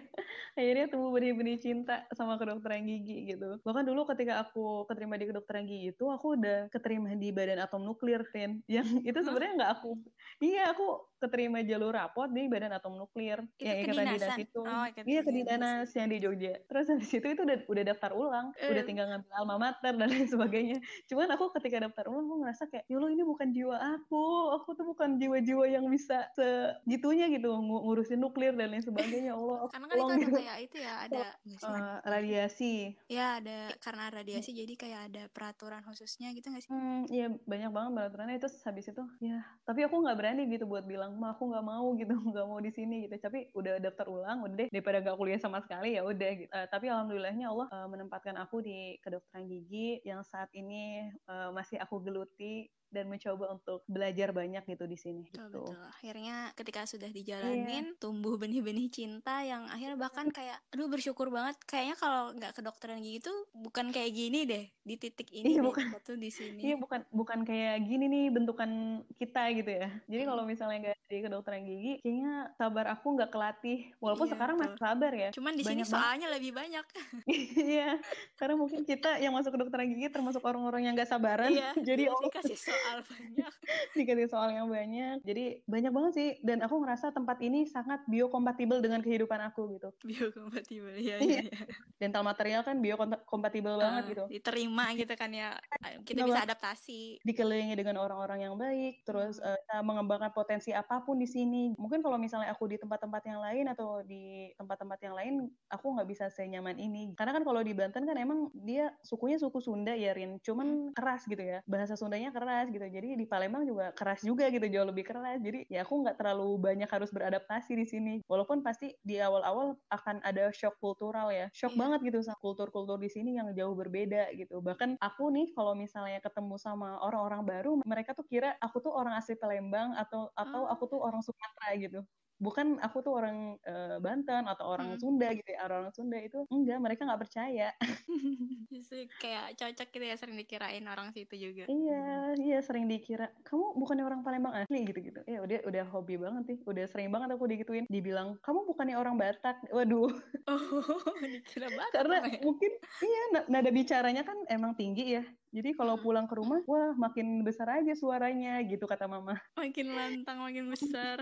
akhirnya tumbuh benih-benih cinta sama kedokteran gigi gitu. Bahkan dulu ketika aku keterima di kedokteran gigi itu, aku udah keterima di Badan Atom Nuklir, Tin. Yang itu sebenarnya nggak aku. Iya, aku keterima jalur rapot di Badan Atom Nuklir. Itu yang ikatan dinas itu. Oh, ikatan iya, ke dinas. dinas yang di Jogja. Terus habis itu itu udah udah daftar ulang, udah Eh. tinggal ngambil alma mater dan lain sebagainya. Cuman aku ketika daftar ulang, aku ngerasa kayak, ya ini bukan jiwa aku. Aku tuh bukan jiwa-jiwa yang bisa segitunya gitu ngu- ngurusin nuklir dan lain sebagainya. Allah, Karena kan itu ada gitu. kayak itu ya, ada? (laughs) Eh, radiasi. Ya ada karena radiasi jadi kayak ada peraturan khususnya gitu nggak sih? Hmm, iya banyak banget peraturannya itu habis itu ya. Tapi aku nggak berani gitu buat bilang, ma aku nggak mau gitu, (laughs) nggak mau di sini gitu. Tapi udah daftar ulang, udah deh daripada gak kuliah sama sekali ya udah gitu. Eh, tapi alhamdulillahnya Allah eh, menempatkan aku di kedokteran gigi yang saat ini eh, masih aku geluti dan mencoba untuk belajar banyak gitu di sini Betul, gitu. betul. Akhirnya ketika sudah dijalanin, tumbuh benih-benih cinta yang akhirnya bahkan kayak, aduh bersyukur banget. Kayaknya kalau nggak kedokteran gigi tuh bukan kayak gini deh, di titik ini Iya, bukan. tuh di sini. Iya bukan bukan kayak gini nih bentukan kita gitu ya. Jadi Hmm. kalau misalnya nggak di kedokteran gigi, kayaknya sabar aku nggak kelatih. Walaupun Iya, sekarang masih betul. sabar ya. Cuman di sini banyak banget. soalnya lebih banyak. (laughs) Iya, karena mungkin kita yang masuk kedokteran gigi termasuk orang-orang yang nggak sabaran. Iya, (laughs) Jadi Allah dikasih soal (laughs) banyak. dikasih soal yang banyak. Jadi banyak banget sih. Dan aku ngerasa tempat ini sangat biokompatibel dengan kehidupan aku gitu. Biokompatibel, ya, ya, ya. Dental material kan biokompatibel banget Ah, gitu. Diterima gitu kan ya, kita bisa adaptasi. dikelilingi dengan orang-orang yang baik, terus Hmm. kita mengembangkan potensi apa pun di sini. Mungkin kalau misalnya aku di tempat-tempat yang lain atau di tempat-tempat yang lain, aku nggak bisa senyaman ini. Karena kan kalau di Banten kan emang dia sukunya suku Sunda ya, Rin. Hmm. Cuman keras gitu ya, bahasa Sundanya keras gitu. Jadi di Palembang juga keras juga gitu, jauh lebih keras. Jadi ya aku nggak terlalu banyak harus beradaptasi di sini. Walaupun pasti di awal-awal akan ada shock kultural ya, shock Iya. banget gitu sama kultur-kultur di sini yang jauh berbeda gitu. Bahkan aku nih kalau misalnya ketemu sama orang-orang baru, mereka tuh kira aku tuh orang asli Palembang atau atau Oh. aku tuh orang Sumatera gitu. Bukan aku tuh orang eh, Banten atau orang Hmm. Sunda gitu ya. Orang Sunda itu enggak, mereka nggak percaya. (laughs) Justru kayak cocok gitu ya sering dikirain orang situ juga. iya, iya sering dikira kamu bukannya orang Palembang asli gitu-gitu. Ya udah udah hobi banget sih. Udah sering banget aku digituin. Dibilang kamu bukannya orang Batak. Waduh, Oh, (laughs) dikira banget. karena ya. mungkin iya na- nada bicaranya kan emang tinggi ya. Jadi kalau Hmm. pulang ke rumah, wah makin besar aja suaranya gitu kata mama. makin lantang, makin besar.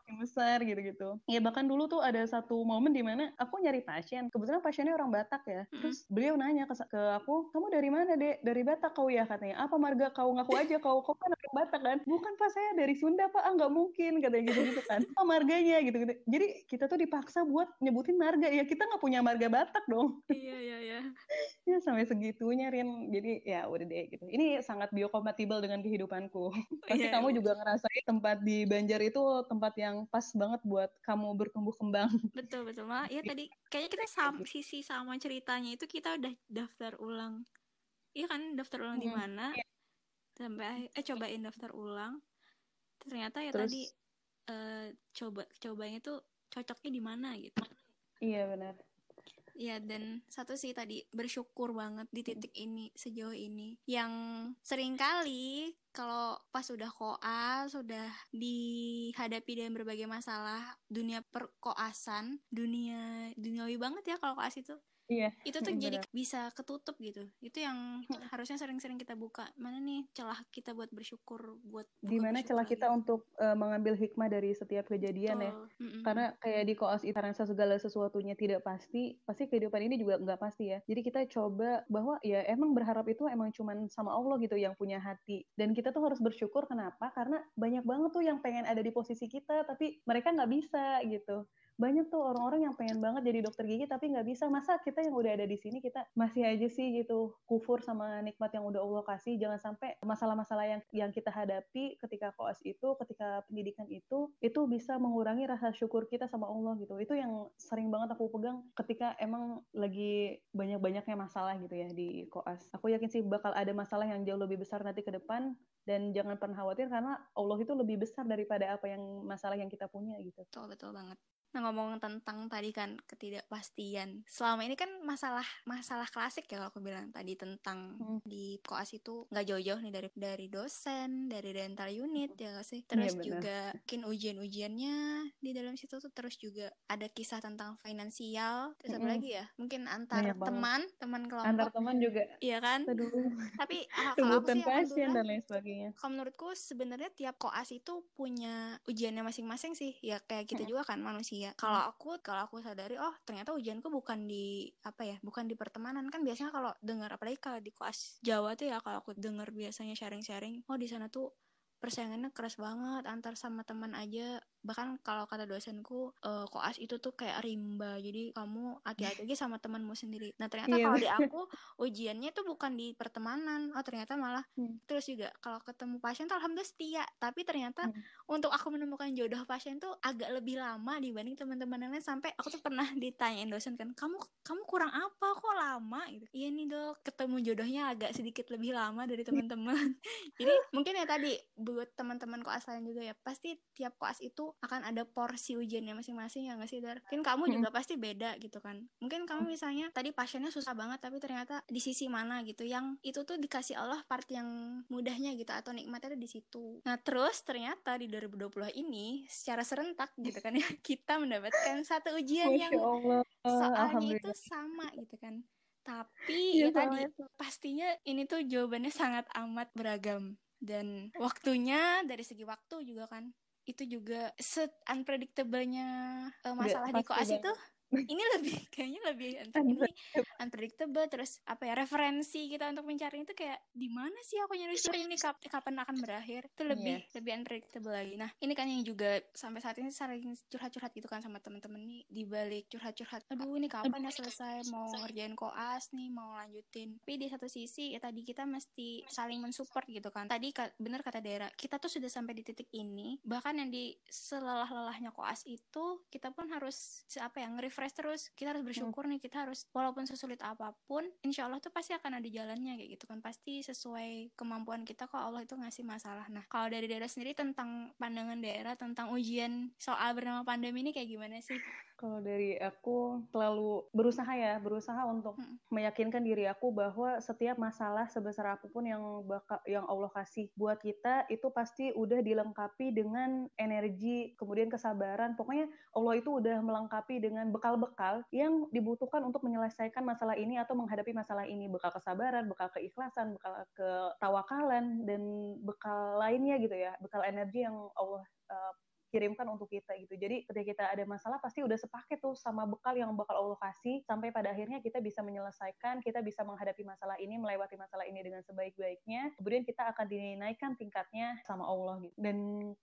makin besar gitu-gitu. Ya bahkan dulu tuh ada satu momen di mana aku nyari pasien. Kebetulan pasiennya orang Batak ya. Mm-mm. Terus beliau nanya ke, ke aku, kamu dari mana dek? Dari Batak kau ya katanya. Apa marga kau ngaku aja kau kau kan orang Batak kan? Bukan pak saya dari Sunda pak. Ah nggak mungkin katanya gitu-gitu kan. Apa marganya gitu-gitu. Jadi kita tuh dipaksa buat nyebutin marga ya. Kita nggak punya marga Batak dong. iya, iya, iya. (laughs) Ya sampai segitunya Rin. Jadi ya udah deh gitu. Ini sangat biokompatibel dengan kehidupanku. (laughs) Pasti Iya, kamu iya. juga ngerasain tempat di Banjar itu tempat yang pas banget buat kamu bertumbuh kembang. Betul, betul. Malah ya tadi (laughs) kayaknya kita sam sisi sama ceritanya itu kita udah daftar ulang. Iya kan, daftar ulang di Mm-mm. mana? Sampai akhir- eh cobain daftar ulang. Ternyata ya Terus tadi eh coba cobanya tuh cocoknya di mana gitu. iya benar. Ya dan satu sih tadi bersyukur banget di titik ini sejauh ini. Yang sering kali kalau pas udah koas sudah dihadapi dengan berbagai masalah dunia perkoasan dunia duniawi banget ya kalau koas itu Iya. itu tuh jadi bisa ketutup gitu itu yang harusnya sering-sering kita buka mana nih celah kita buat bersyukur buat Di mana celah kita untuk eh, mengambil hikmah dari setiap kejadian ya. Betul. Mm-mm. Karena kayak di koas itu karena segala sesuatunya tidak pasti, pasti kehidupan ini juga nggak pasti ya. Jadi kita coba bahwa ya emang berharap itu emang cuman sama Allah gitu yang punya hati. Dan kita tuh harus bersyukur kenapa? Karena banyak banget tuh yang pengen ada di posisi kita tapi mereka nggak bisa gitu. Banyak tuh orang-orang yang pengen banget jadi dokter gigi tapi nggak bisa. Masa kita yang udah ada di sini kita masih aja sih gitu kufur sama nikmat yang udah Allah kasih. Jangan sampai masalah-masalah yang yang kita hadapi ketika koas itu ketika pendidikan itu itu bisa mengurangi rasa syukur kita sama Allah gitu. Itu yang sering banget aku pegang ketika emang lagi banyak-banyaknya masalah gitu ya di koas. Aku yakin sih bakal ada masalah yang jauh lebih besar nanti ke depan. Dan jangan pernah khawatir karena Allah itu lebih besar daripada apa yang masalah yang kita punya gitu. Betul betul banget. Nah ngomong tentang tadi kan ketidakpastian. Selama ini kan masalah masalah klasik ya kalau aku bilang tadi tentang hmm. di koas itu nggak jauh-jauh nih dari dari dosen, dari dental unit ya gak sih. Terus ya, juga mungkin ujian-ujiannya di dalam situ tuh terus juga ada kisah tentang finansial. Terus hmm. apa lagi ya? Mungkin antar Banyak teman, banget. teman kelompok. Antar teman juga. Iya kan? Aduh. Tapi (laughs) kalau aku sih pasien dan lain sebagainya. Kalau menurutku sebenarnya tiap koas itu punya ujiannya masing-masing sih. Ya kayak kita hmm. juga kan manusia ya kalau aku kalau aku sadari oh ternyata ujianku bukan di apa ya bukan di pertemanan. Kan biasanya kalau dengar apalagi kalau di kelas Jawa tuh ya kalau aku dengar biasanya sharing-sharing oh di sana tuh persaingannya keras banget antar sama teman aja bahkan kalau kata dosenku uh, koas itu tuh kayak rimba. Jadi kamu hati-hati aja sama temanmu sendiri. Nah ternyata yeah. kalau di aku ujiannya tuh bukan di pertemanan. Oh ternyata malah hmm. terus juga kalau ketemu pasien tuh alhamdulillah setia. Tapi ternyata hmm. untuk aku menemukan jodoh pasien tuh agak lebih lama dibanding teman-teman lain. Sampai aku tuh pernah ditanyain dosen kan kamu kamu kurang apa? Kok lama? Gitu. Iya nih dok. Ketemu jodohnya agak sedikit lebih lama dari teman-teman. (laughs) Jadi mungkin ya tadi buat teman-teman koas lain juga ya pasti tiap koas itu akan ada porsi ujiannya masing-masing ya nggak sih Dar? Mungkin kamu juga hmm. pasti beda gitu kan. Mungkin kamu misalnya tadi pasiennya susah banget tapi ternyata di sisi mana gitu yang itu tuh dikasih Allah part yang mudahnya gitu atau nikmatnya di situ. Nah terus ternyata di 2020 ini secara serentak gitu kan ya (laughs) kita mendapatkan satu ujian yang soalnya itu sama gitu kan. Tapi ya, ya tadi itu. pastinya ini tuh jawabannya sangat amat beragam dan waktunya dari segi waktu juga kan itu juga set unpredictable-nya uh, masalah di koas itu ini lebih (laughs) kayaknya lebih ini unpredictable. Terus apa ya referensi kita untuk mencari itu kayak di mana sih aku nyari ini? Kap kapan akan berakhir? Itu lebih yes. lebih unpredictable lagi. Nah ini kan yang juga sampai saat ini sering curhat-curhat gitu kan sama temen-temen nih. Di balik curhat-curhat aduh ini kapan ya selesai? Mau ngerjain koas nih mau lanjutin. Tapi di satu sisi ya tadi kita mesti saling mensupport gitu kan. Tadi bener kata daerah kita tuh sudah sampai di titik ini. Bahkan yang di selelah-lelahnya koas itu kita pun harus apa ya nge refresh terus kita harus bersyukur hmm. nih kita harus walaupun sesulit apa pun insya Allah tuh pasti akan ada jalannya kayak gitu kan. Pasti sesuai kemampuan kita kok Allah itu ngasih masalah. Nah kalau dari daerah sendiri tentang pandangan daerah tentang ujian soal bernama pandemi ini kayak gimana sih kalau dari aku selalu berusaha ya, berusaha untuk hmm. meyakinkan diri aku bahwa setiap masalah sebesar apa pun yang bakal yang Allah kasih buat kita itu pasti udah dilengkapi dengan energi, kemudian kesabaran. Pokoknya Allah itu udah melengkapi dengan bekal-bekal yang dibutuhkan untuk menyelesaikan masalah ini atau menghadapi masalah ini. Bekal kesabaran, bekal keikhlasan, bekal ketawakalan dan bekal lainnya gitu ya, bekal energi yang Allah uh, kirimkan untuk kita gitu. Jadi ketika kita ada masalah pasti udah sepaket tuh sama bekal yang bakal Allah kasih sampai pada akhirnya kita bisa menyelesaikan, kita bisa menghadapi masalah ini, melewati masalah ini dengan sebaik-baiknya. Kemudian kita akan dinaikkan tingkatnya sama Allah gitu. Dan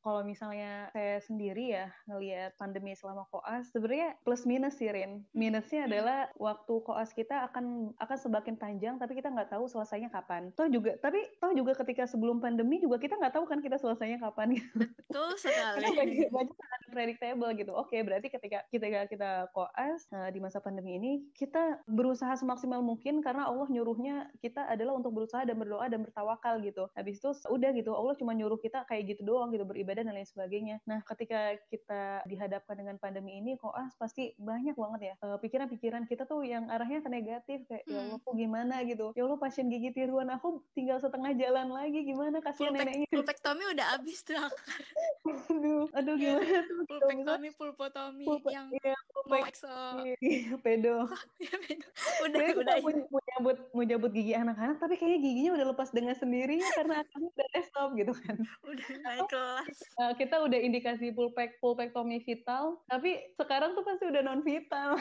kalau misalnya saya sendiri ya ngelihat pandemi selama koas, sebenarnya plus minus sih Rin. Minusnya adalah waktu koas kita akan akan semakin panjang tapi kita nggak tahu selesainya kapan. Toh juga tapi toh juga ketika sebelum pandemi juga kita nggak tahu kan kita selesainya kapan gitu. Betul sekali (laughs) banyak sangat predictable gitu. Oke, berarti ketika ketika kita koas uh, di masa pandemi ini, kita berusaha semaksimal mungkin karena Allah nyuruhnya kita adalah untuk berusaha dan berdoa dan bertawakal gitu. Habis itu udah gitu, Allah cuma nyuruh kita kayak gitu doang gitu, beribadah dan lain sebagainya. Nah, ketika kita dihadapkan dengan pandemi ini, koas pasti banyak banget ya pikiran pikiran-pikiran kita tuh yang arahnya ke negatif kayak ya Allah kok gimana gitu. Ya Allah pasien gigi tiruan aku tinggal setengah jalan lagi gimana kasihan neneknya. Pulpektomi udah habis tuh. (laughs) aduh, aduh gimana tuh pulpektomi pulpotomi Pulpe, yang iya, mau exo. (laughs) Iya, pedo. (laughs) Iya, udah Jadi udah mau, mau nyabut mau nyabut gigi anak-anak tapi kayaknya giginya udah lepas dengan sendirinya karena akan udah stop gitu kan. Udah naik (laughs) kelas. Uh, kita udah indikasi pulpek pulpektomi vital tapi sekarang tuh pasti udah non vital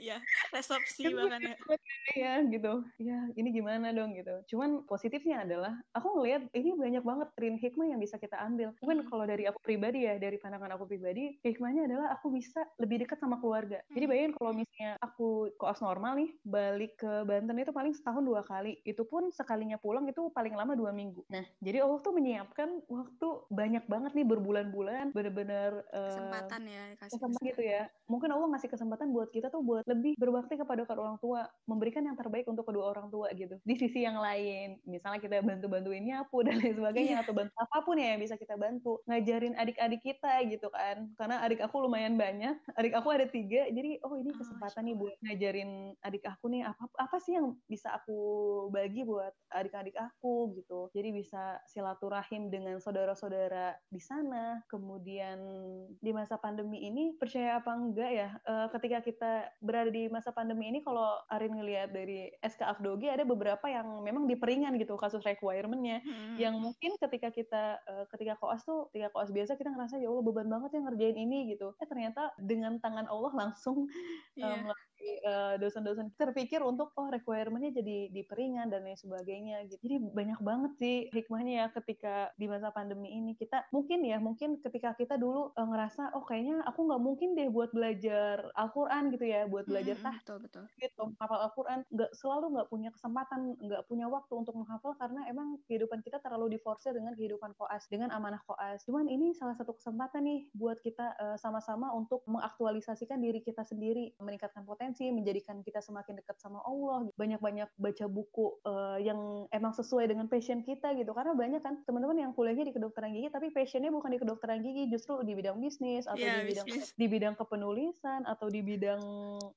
ya resopsi bahkan ya. ya gitu. Ya ini gimana dong gitu. Cuman positifnya adalah aku ngelihat ini banyak banget trin hikmah yang bisa kita ambil. Mungkin hmm. kalau dari aku pribadi pribadi ya dari pandangan aku pribadi hikmahnya adalah aku bisa lebih dekat sama keluarga. Jadi Hmm. bayangin kalau misalnya aku koas normal nih balik ke Banten itu paling setahun dua kali. Itu pun sekalinya pulang itu paling lama dua minggu. Nah jadi Allah tuh menyiapkan waktu banyak banget nih berbulan-bulan bener-bener eh, kesempatan ya dikasih kesempatan gitu ya. Mungkin Allah ngasih kesempatan buat kita tuh buat lebih berbakti kepada kedua orang tua memberikan yang terbaik untuk kedua orang tua gitu. Di sisi yang lain misalnya kita bantu bantuin nyapu dan lain sebagainya Iya. atau bantu apa pun ya yang bisa kita bantu. Ngajarin adik-adik kita gitu kan. Karena adik aku lumayan banyak. Adik aku ada tiga jadi oh ini Oh, kesempatan nih buat ngajarin adik aku nih apa apa sih yang bisa aku bagi buat adik-adik aku gitu. Jadi bisa silaturahim dengan saudara-saudara di sana. Kemudian di masa pandemi ini percaya apa enggak ya eh, ketika kita berada di masa pandemi ini kalau Arin ngelihat dari SK Afdogi ada beberapa yang memang diperingan gitu kasus requirement-nya. Hmm. yang mungkin ketika kita eh, ketika koas tuh ketika koas biasa kita ngerasa ya Allah beban banget ya ngerjain ini gitu eh ternyata dengan tangan Allah langsung eh, Iya. Eh, dosen-dosen terpikir untuk oh requirement-nya jadi diperingan dan lain sebagainya gitu. Jadi banyak banget sih hikmahnya ya ketika di masa pandemi ini. Kita mungkin ya mungkin ketika kita dulu eh, ngerasa oh kayaknya aku nggak mungkin deh buat belajar Al-Quran gitu ya buat belajar Mm, mm, tah betul betul. gitu hafal Al-Quran. Nggak selalu nggak punya kesempatan nggak punya waktu untuk menghafal karena emang kehidupan kita terlalu diforsir dengan kehidupan koas dengan amanah koas. Cuman ini salah satu kesempatan nih buat kita eh, sama-sama untuk mengaktualisasikan diri kita sendiri meningkatkan potensi menjadikan kita semakin dekat sama Allah. Banyak-banyak baca buku eh, yang emang sesuai dengan passion kita gitu. Karena banyak kan teman-teman yang kuliahnya di kedokteran gigi tapi passionnya bukan di kedokteran gigi justru di bidang bisnis atau Iya, di bidang bisnis. di bidang kepenulisan atau di bidang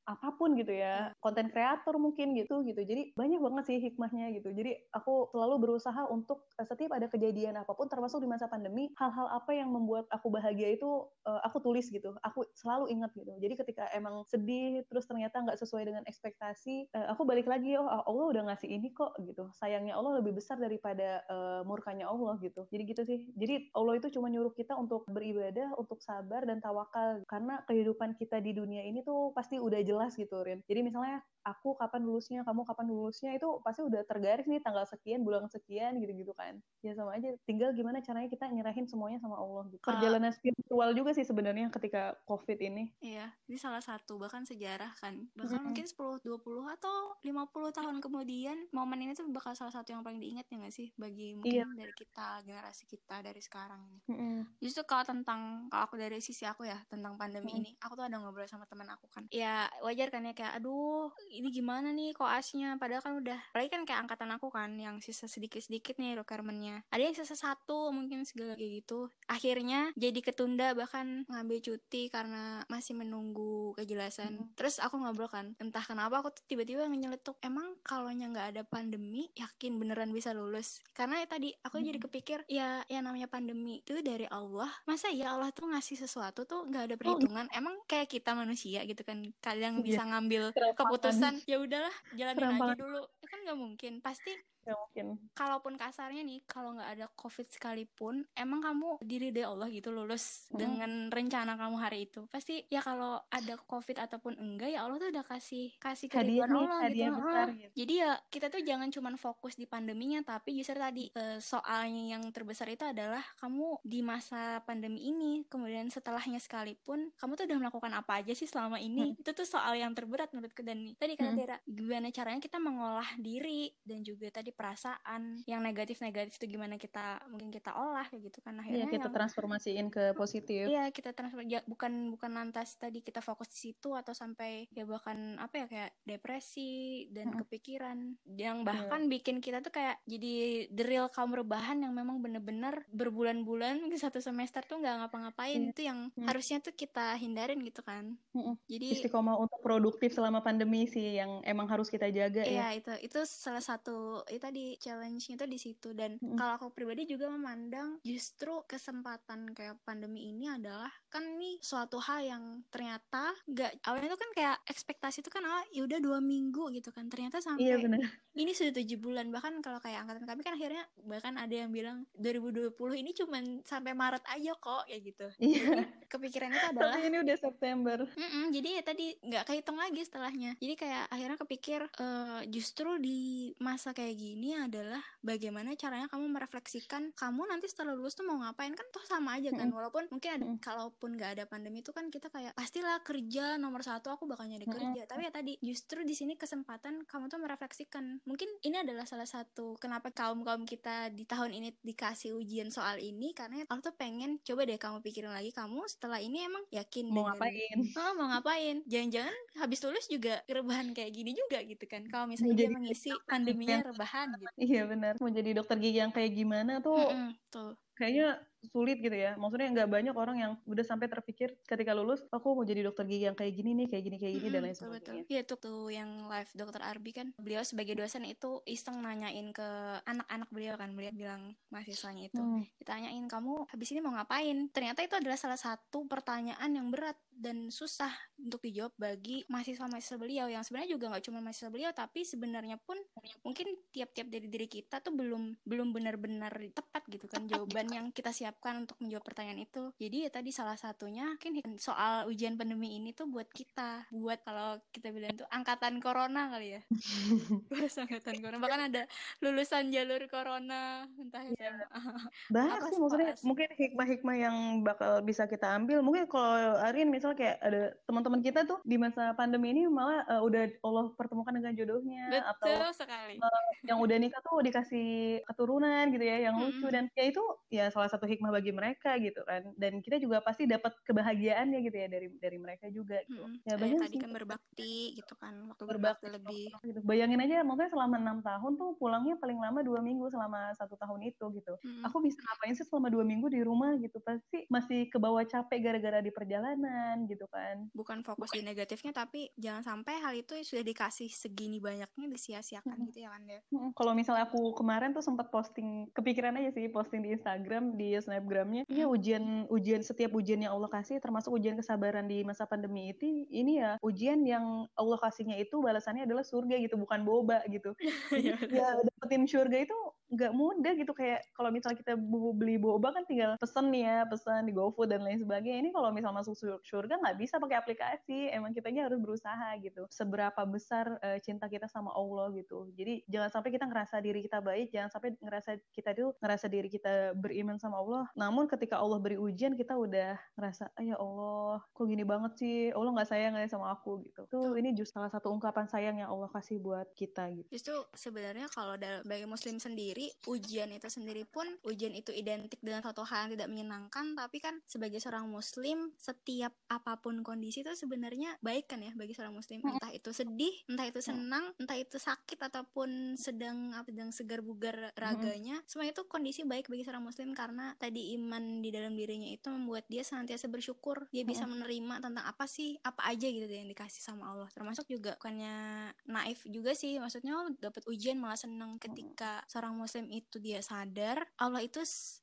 apa pun gitu ya. Konten kreator mungkin gitu gitu. Jadi banyak banget sih hikmahnya gitu. Jadi aku selalu berusaha untuk eh, setiap ada kejadian apa pun termasuk di masa pandemi hal-hal apa yang membuat aku bahagia itu eh, aku tulis gitu. Aku selalu ingat gitu. Jadi ketika emang sedih terus ternyata nggak sesuai dengan ekspektasi eh, aku balik lagi oh Allah udah ngasih ini kok gitu. Sayangnya Allah lebih besar daripada eh, murkanya Allah gitu. Jadi gitu sih. Jadi Allah itu cuma nyuruh kita untuk beribadah untuk sabar dan tawakal. Karena kehidupan kita di dunia ini tuh pasti udah jelas gitu Rin. Jadi misalnya aku kapan lulusnya kamu kapan lulusnya itu pasti udah tergaris nih tanggal sekian bulan sekian gitu-gitu kan. Ya sama aja. Tinggal gimana caranya kita nyerahin semuanya sama Allah gitu. Perjalanan spiritual juga sih sebenarnya ketika covid ini. Iya, ini salah satu bahkan sejarah kan. Bahkan Mm-mm. mungkin 10, 20 atau 50 tahun kemudian momen ini tuh bakal salah satu yang paling diingat ya nggak sih bagi mungkin dari kita, generasi kita dari sekarang ini. Mm-mm. Justru kalau tentang kalau aku dari sisi aku ya tentang pandemi Mm. ini, aku tuh ada ngobrol sama teman aku kan. Ya wajar kan ya kayak aduh ini gimana nih koasnya padahal kan udah apalagi kan kayak angkatan aku kan yang sisa sedikit-sedikit nih requirementnya. Ada yang sisa satu mungkin segala kayak gitu. Akhirnya jadi ketunda bahkan ngambil cuti karena masih menunggu kejelasan. Mm. Terus aku ngobrol kan, entah kenapa aku tuh tiba-tiba nyeletuk emang kalau nggak ada pandemi yakin beneran bisa lulus. Karena ya tadi aku jadi Mm. kepikir ya yang namanya pandemi itu dari Allah. Masa ya Allah tuh ngasih sesuatu tuh nggak Oh, ada perhitungan. Emang kayak kita manusia gitu kan kadang Iya. bisa ngambil keputusan ya udahlah jalanin aja Serampangan. dulu. Ya kan nggak mungkin. Pasti Ya, mungkin. Kalaupun kasarnya nih kalau nggak ada covid sekalipun emang kamu diri dari Allah gitu lulus Mm. dengan rencana kamu hari itu. Pasti ya kalau ada covid ataupun enggak ya Allah tuh udah kasih kasih hadiah keriduan nih Allah hadiah gitu besar gitu. Jadi ya kita tuh jangan cuman fokus di pandeminya tapi justru tadi eh, soalnya yang terbesar itu adalah kamu di masa pandemi ini kemudian setelahnya sekalipun kamu tuh udah melakukan apa aja sih selama ini? Itu tuh soal yang terberat menurutku dan tadi kata Hmm. Gimana caranya kita mengolah diri dan juga tadi perasaan yang negatif-negatif itu gimana kita mungkin kita olah kayak gitu kan akhirnya kita yang- transformasiin ke positif Iya kita transfer ya, bukan bukan lantas tadi kita fokus di situ atau sampai ya bahkan apa ya kayak depresi dan Mm-mm. kepikiran yang Iya. bahkan bikin kita tuh kayak jadi the real kaum rebahan yang memang bener-bener berbulan-bulan mungkin satu semester tuh nggak ngapa-ngapain Iya. itu yang Mm. harusnya tuh kita hindarin gitu kan Mm-mm. jadi istiqomah untuk produktif selama pandemi sih yang emang harus kita jaga ya Iya itu itu salah satu itu tadi challenge-nya itu di situ dan Mm. kalau aku pribadi juga memandang justru kesempatan kayak pandemi ini adalah mempersiapkan nih suatu hal yang ternyata nggak awalnya itu kan kayak ekspektasi itu kan ah ya udah dua minggu gitu kan ternyata sampai Iya benar. ini sudah tujuh bulan bahkan kalau kayak angkatan kami kan akhirnya bahkan ada yang bilang 2020 ini cuman sampai Maret aja kok kayak gitu Iya. kepikiran itu adalah Tapi ini udah September. Mm-mm, jadi ya tadi nggak kehitung lagi setelahnya. Jadi kayak akhirnya kepikir eh, justru di masa kayak gini adalah bagaimana caranya kamu merefleksikan kamu nanti setelah lulus tuh mau ngapain kan toh sama aja kan. Walaupun mungkin ada, Mm-mm. Kalaupun nggak ada pandemi itu kan kita kayak pastilah kerja nomor satu aku bakal nyari kerja. Tapi ya tadi justru di sini kesempatan kamu tuh merefleksikan. Mungkin ini adalah salah satu kenapa kaum kaum kita di tahun ini dikasih ujian soal ini karena aku tuh pengen coba deh kamu pikirin lagi kamu setelah ini emang yakin Mau dengan- ngapain? Oh, mau ngapain? Jangan-jangan habis lulus juga rebahan kayak gini juga gitu kan. Kalau misalnya dia mengisi pandeminya rebahan gitu. Iya benar. Mau jadi dokter gigi yang kayak gimana tuh Mm-mm, tuh. kayaknya sulit gitu ya. Maksudnya nggak banyak orang yang udah sampai terpikir ketika lulus, aku mau jadi dokter gigi yang kayak gini nih, kayak gini kayak gini dan Mm-mm, lain sebagainya. Iya tuh, tuh yang live dokter Arbi kan beliau sebagai dosen itu iseng nanyain ke anak-anak beliau kan beliau bilang mahasiswanya itu Hmm. ditanyain kamu habis ini mau ngapain ternyata itu adalah salah satu pertanyaan yang berat dan susah untuk dijawab bagi mahasiswa-mahasiswa beliau yang sebenarnya juga nggak cuma mahasiswa beliau tapi sebenarnya pun mungkin tiap-tiap dari diri kita tuh belum belum benar-benar tepat gitu kan jawaban yang kita siapkan untuk menjawab pertanyaan itu. Jadi ya tadi salah satunya mungkin soal ujian pandemi ini tuh buat kita buat kalau kita bilang tuh angkatan corona kali ya. (laughs) Lulus angkatan corona. Bahkan ada lulusan jalur corona entah SMA Banyak sih maksudnya mungkin hikmah-hikmah yang bakal bisa kita ambil. Mungkin kalau Arin misalnya kayak ada teman-teman kita tuh di masa pandemi ini malah eh, udah Allah pertemukan dengan jodohnya atau betul sekali yang udah nikah tuh dikasih keturunan gitu ya yang lucu Mm-mm. dan ya itu ya salah satu hikmah bagi mereka gitu kan dan kita juga pasti dapat kebahagiaannya gitu ya dari dari mereka juga gitu Mm-mm. ya banyak tadi sih kan berbakti gitu kan waktu Berbakti berbakti lebih gitu. bayangin aja maksudnya selama enam tahun tuh pulangnya paling lama dua minggu selama satu tahun itu gitu Mm-mm. aku bisa ngapain sih selama dua minggu di rumah gitu pasti masih kebawa capek gara-gara di perjalanan gitu kan. Bukan fokus di negatifnya tapi jangan sampai hal itu sudah dikasih segini banyaknya disia-siakan Mm-mm. gitu ya kan ya Kalau misalnya aku kemarin tuh sempat posting kepikiran aja sih posting di Instagram di snapgramnya. Ya Hmm. ujian ujian setiap ujian yang Allah kasih termasuk ujian kesabaran di masa pandemi itu ini ya ujian yang Allah kasihnya itu balasannya adalah surga gitu bukan boba gitu. (laughs) Iya, Jadi ya dapetin surga itu nggak mudah gitu kayak kalau misalnya kita beli boba kan tinggal pesen nih ya pesan di GoFood dan lain sebagainya. Ini kalau misal masuk sur- surga nggak bisa pakai aplikasi. Emang kitanya harus berusaha gitu. Seberapa besar eh, cinta kita sama Allah gitu. Jadi jangan sampai kita ngerasa diri kita baik jangan sampai ngerasa kita tuh ngerasa diri kita beriman sama Allah. Namun ketika Allah beri ujian kita udah ngerasa ah ya Allah kok gini banget sih? Allah nggak sayang ya sama aku gitu. Tuh ini justru salah satu ungkapan sayang yang Allah kasih buat kita gitu. Justru sebenarnya kalau dalam bagi muslim sendiri ujian itu sendiri pun ujian itu identik dengan suatu hal yang tidak menyenangkan. Tapi kan sebagai seorang muslim setiap apa pun kondisi itu sebenarnya baik kan ya bagi seorang muslim. Mm. entah itu sedih entah itu senang entah itu sakit ataupun sedang apa sedang segar bugar raganya semua itu kondisi baik bagi seorang muslim karena tadi iman di dalam dirinya itu membuat dia senantiasa bersyukur. Dia bisa menerima tentang apa sih apa aja gitu yang dikasih sama Allah. Termasuk juga bukannya naif juga sih maksudnya oh, dapat ujian malah seneng ketika seorang muslim itu dia sadar Allah itu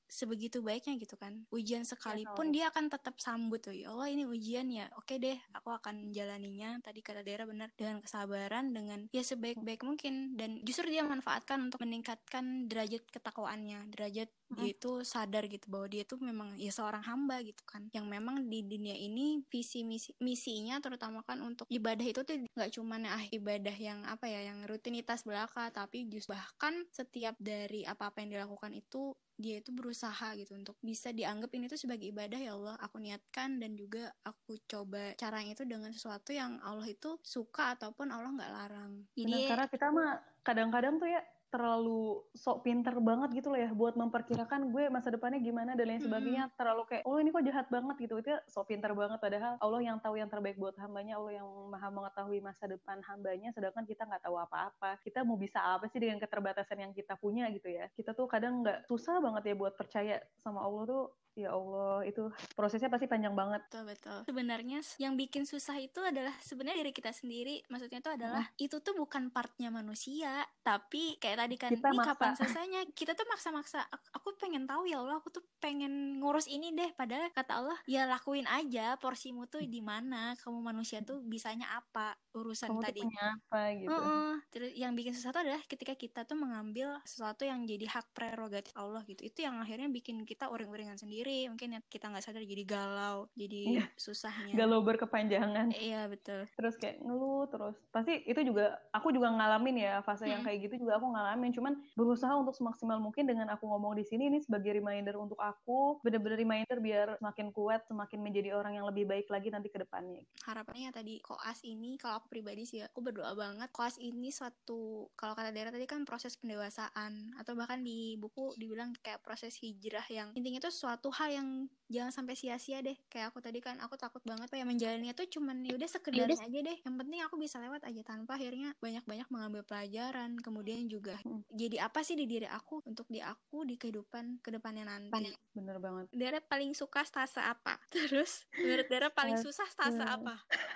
sebegitu baiknya gitu kan. Ujian sekalipun tahu. dia akan tetap sambut tuh ya Allah ini ujian ya. Oke deh aku akan menjalaninya tadi kata Dera benar dengan kesabaran dengan ya sebaik-baik mungkin. Dan justru dia manfaatkan untuk meningkatkan derajat ketakwaannya derajat dia itu sadar gitu bahwa dia tuh memang ya seorang hamba gitu kan. Yang memang di dunia ini visi misi misinya terutama kan untuk ibadah itu tuh nggak cuma ah ibadah yang apa ya yang rutinitas belaka tapi justru bahkan setiap dari apa-apa yang dilakukan itu dia itu berusaha gitu untuk bisa dianggap ini tuh sebagai ibadah ya Allah aku niatkan dan juga aku coba caranya itu dengan sesuatu yang Allah itu suka ataupun Allah nggak larang. Jadi karena kita mah kadang-kadang tuh ya terlalu sok pinter banget gitu loh ya buat memperkirakan gue masa depannya gimana dan lain sebagainya. Terlalu kayak oh ini kok jahat banget gitu. Itu ya sok pinter banget. Padahal Allah yang tahu yang terbaik buat hambanya. Allah yang maha mengetahui masa depan hambanya. Sedangkan kita nggak tahu apa-apa. Kita mau bisa apa sih dengan keterbatasan yang kita punya gitu ya. Kita tuh kadang nggak susah banget ya buat percaya sama Allah tuh ya Allah itu prosesnya pasti panjang banget. Betul betul. Sebenarnya yang bikin susah itu adalah sebenarnya diri kita sendiri. Maksudnya itu adalah hmm. itu tuh bukan partnya manusia tapi kayak tadi kan kita nih kapan selesainya kita tuh maksa-maksa. Aku pengen tahu ya Allah aku tuh pengen ngurus ini deh. Padahal kata Allah ya lakuin aja porsimu tuh di mana kamu manusia tuh bisanya apa urusan kamu tadi. apa gitu. Uh -uh. terus yang bikin susah tuh adalah ketika kita tuh mengambil sesuatu yang jadi hak prerogatif Allah gitu. Itu yang akhirnya bikin kita uring-uringan sendiri. Mungkin ya kita nggak sadar jadi galau jadi iya. susahnya. Galau berkepanjangan. Iya betul. Terus kayak ngeluh terus pasti itu juga aku juga ngalamin ya fase hmm. yang kayak gitu juga aku ngalamin. Cuman berusaha untuk semaksimal mungkin dengan aku ngomong di sini ini sebagai reminder untuk aku bener-bener reminder biar semakin kuat semakin menjadi orang yang lebih baik lagi nanti ke depannya. Harapannya ya tadi koas ini kalau aku pribadi sih ya. Aku berdoa banget koas ini suatu kalau kata daerah tadi kan proses pendewasaan atau bahkan di buku dibilang kayak proses hijrah yang intinya itu suatu hal yang jangan sampai sia-sia deh. Kayak aku tadi kan aku takut banget kayak menjalani itu cuman yaudah sekedar aja deh. Yang penting aku bisa lewat aja tanpa akhirnya banyak-banyak mengambil pelajaran kemudian juga hmm. jadi apa sih di diri aku untuk di aku di kehidupan ke depannya nanti. Bener banget. Dara paling suka stase apa? (laughs) Terus menurut Dara paling susah stase apa (laughs)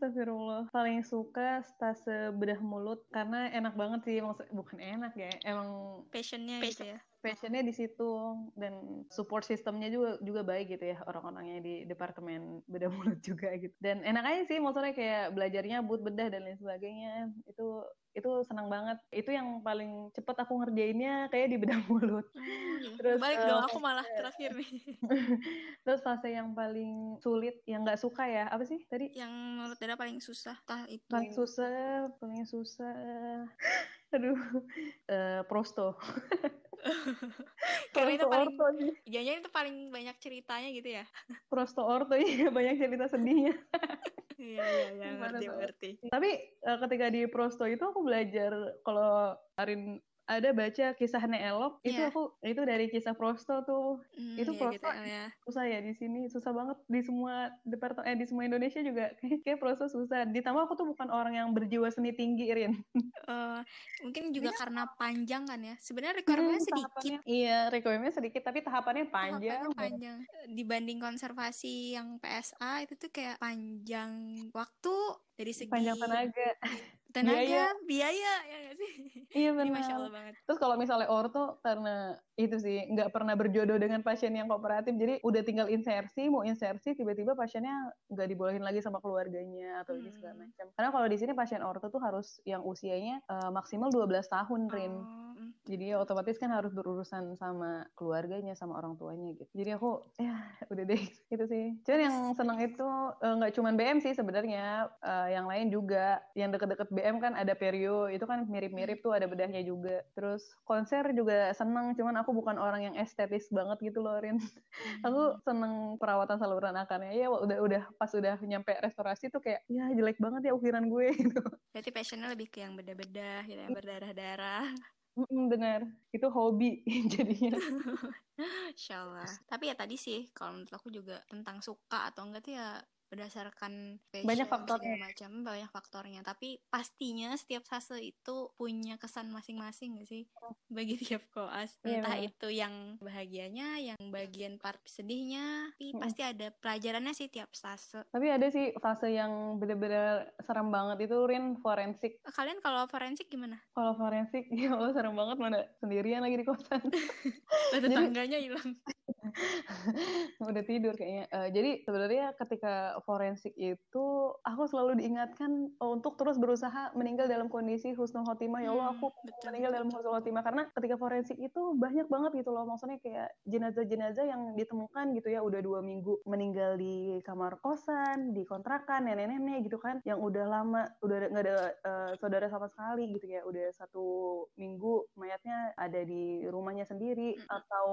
Astagfirullah. Paling suka stase bedah mulut karena enak banget sih maksud bukan enak ya emang passionnya gitu ya passionnya di situ dan support sistemnya juga juga baik gitu ya orang-orangnya di departemen bedah (laughs) mulut juga gitu. Dan enak aja sih maksudnya kayak belajarnya but bedah dan lain sebagainya. Itu itu senang banget. Itu yang paling cepet aku ngerjainnya kayak di bedah (laughs) mulut. Hmm, terus baik uh, dong aku malah (laughs) terakhir nih. Terus fase yang paling sulit yang nggak suka ya apa sih tadi? Yang menurut Dara paling susah tah itu. Paling susah paling susah. Aduh uh, prosto (laughs) karena itu paling orto sih. Jangan itu paling banyak ceritanya gitu ya. Prosto orto ya (laughs) banyak cerita sedihnya. (laughs) Iya iya iya ngerti ngerti. Tapi uh, ketika di prosto itu aku belajar kalau Arin ada baca kisah Neelok yeah. itu iya. aku itu dari kisah Prosto tuh mm, itu yeah, Prosto gitu, ya. susah ya di sini susah banget di semua departemen eh, di semua Indonesia juga (laughs) kayak, Prosto susah ditambah aku tuh bukan orang yang berjiwa seni tinggi Rin uh, (laughs) mungkin juga yeah. karena panjang kan ya sebenarnya requirementnya hmm, sedikit iya requirementnya sedikit tapi tahapannya panjang tahapannya panjang dibanding konservasi yang PSA itu tuh kayak panjang waktu dari segi panjang tenaga tenaga biaya, biaya ya gak sih? Iya (laughs) benar. Masya allah banget. Terus kalau misalnya orto karena itu sih nggak pernah berjodoh dengan pasien yang kooperatif jadi udah tinggal insersi mau insersi tiba-tiba pasiennya nggak dibolehin lagi sama keluarganya atau hmm. ini segala macam. Karena kalau di sini pasien orto tuh harus yang usianya uh, maksimal 12 tahun rin. Oh. Hmm. jadi ya otomatis kan harus berurusan sama keluarganya sama orang tuanya gitu. Jadi aku ya (laughs) udah deh itu sih. Cuman yang seneng itu eh, nggak uh, cuman BM sih sebenarnya. Uh, yang lain juga yang deket-deket BM kan ada perio itu kan mirip-mirip tuh ada bedahnya juga terus konser juga seneng cuman aku bukan orang yang estetis banget gitu loh Rin. Hmm. aku seneng perawatan saluran akarnya. Ya udah udah pas udah nyampe restorasi tuh kayak ya jelek banget ya ukiran gue (laughs) gitu. Berarti passionnya lebih ke yang beda-beda, gitu, yang berdarah-darah. Mm, bener, itu hobi (laughs) jadinya. (laughs) Insya Allah. Tapi ya tadi sih, kalau menurut aku juga tentang suka atau enggak tuh ya berdasarkan passion, banyak faktornya. macam banyak faktornya. Tapi pastinya setiap fase itu punya kesan masing-masing gak sih? Bagi tiap koas. Yeah, entah bener. itu yang bahagianya yang bagian part sedihnya tapi mm. pasti ada pelajarannya sih tiap fase. Tapi ada sih fase yang bener-bener serem banget itu Rin forensik. Kalian kalau forensik gimana? Kalau forensik (laughs) ya Allah serem banget mana sendirian lagi di kosan. (laughs) Tetangganya hilang (laughs) udah tidur kayaknya. Uh, jadi sebenarnya ketika forensik itu aku selalu diingatkan untuk terus berusaha meninggal dalam kondisi husnul khotimah. Ya Allah aku hmm, betul, meninggal dalam husnul khotimah. Karena ketika forensik itu banyak banget gitu loh. Maksudnya kayak jenazah-jenazah yang ditemukan gitu ya. Udah dua minggu meninggal di kamar kosan di kontrakan nenek-nenek gitu kan. Yang udah lama udah nggak ada uh, saudara sama sekali gitu ya. Udah satu minggu mayatnya ada di rumahnya sendiri. Hmm. atau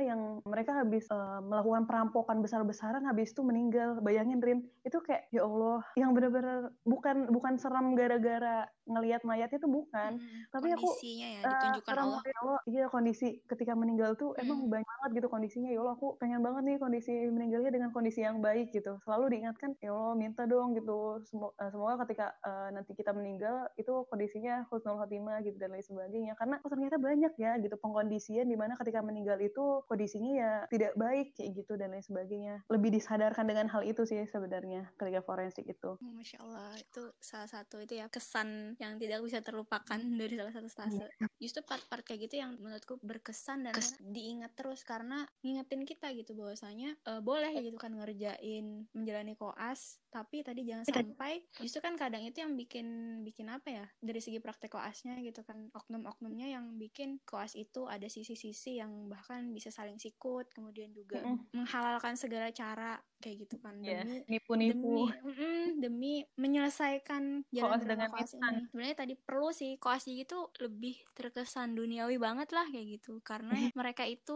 yang mereka habis uh, melakukan perampokan besar-besaran habis itu meninggal. Bayangin Rin. Itu kayak ya Allah yang benar-benar bukan bukan seram gara-gara ngelihat mayat itu bukan hmm, tapi aku ya eh, ditunjukkan uh, Allah. Ya Allah iya kondisi ketika meninggal tuh hmm. emang banyak banget gitu kondisinya ya Allah aku pengen banget nih kondisi meninggalnya dengan kondisi yang baik gitu selalu diingatkan ya Allah minta dong gitu semoga, uh, semoga ketika uh, nanti kita meninggal itu kondisinya husnul khotimah gitu dan lain sebagainya karena oh, ternyata banyak ya gitu pengkondisian di mana ketika meninggal itu kondisinya ya tidak baik kayak gitu dan lain sebagainya. Lebih disadarkan dengan hal itu sih sebenarnya ketika forensik itu. Oh, Masya Allah, itu salah satu itu ya kesan yang tidak bisa terlupakan (laughs) dari salah satu stase. Justru part-part kayak gitu yang menurutku berkesan dan diingat terus karena ngingetin kita gitu bahwasanya eh, boleh gitu kan ngerjain menjalani koas, tapi tadi jangan sampai justru kan kadang itu yang bikin bikin apa ya dari segi praktek koasnya gitu kan oknum-oknumnya yang bikin koas itu ada sisi-sisi yang bahkan bisa saling sikut, kemudian juga Mm-mm. menghalalkan segala cara kayak gitu kan Ya, demi nipu-nipu. demi mm, demi menyelesaikan jalan Koas dengan koas ini. Sebenarnya tadi perlu sih koas itu lebih terkesan duniawi banget lah kayak gitu karena mereka itu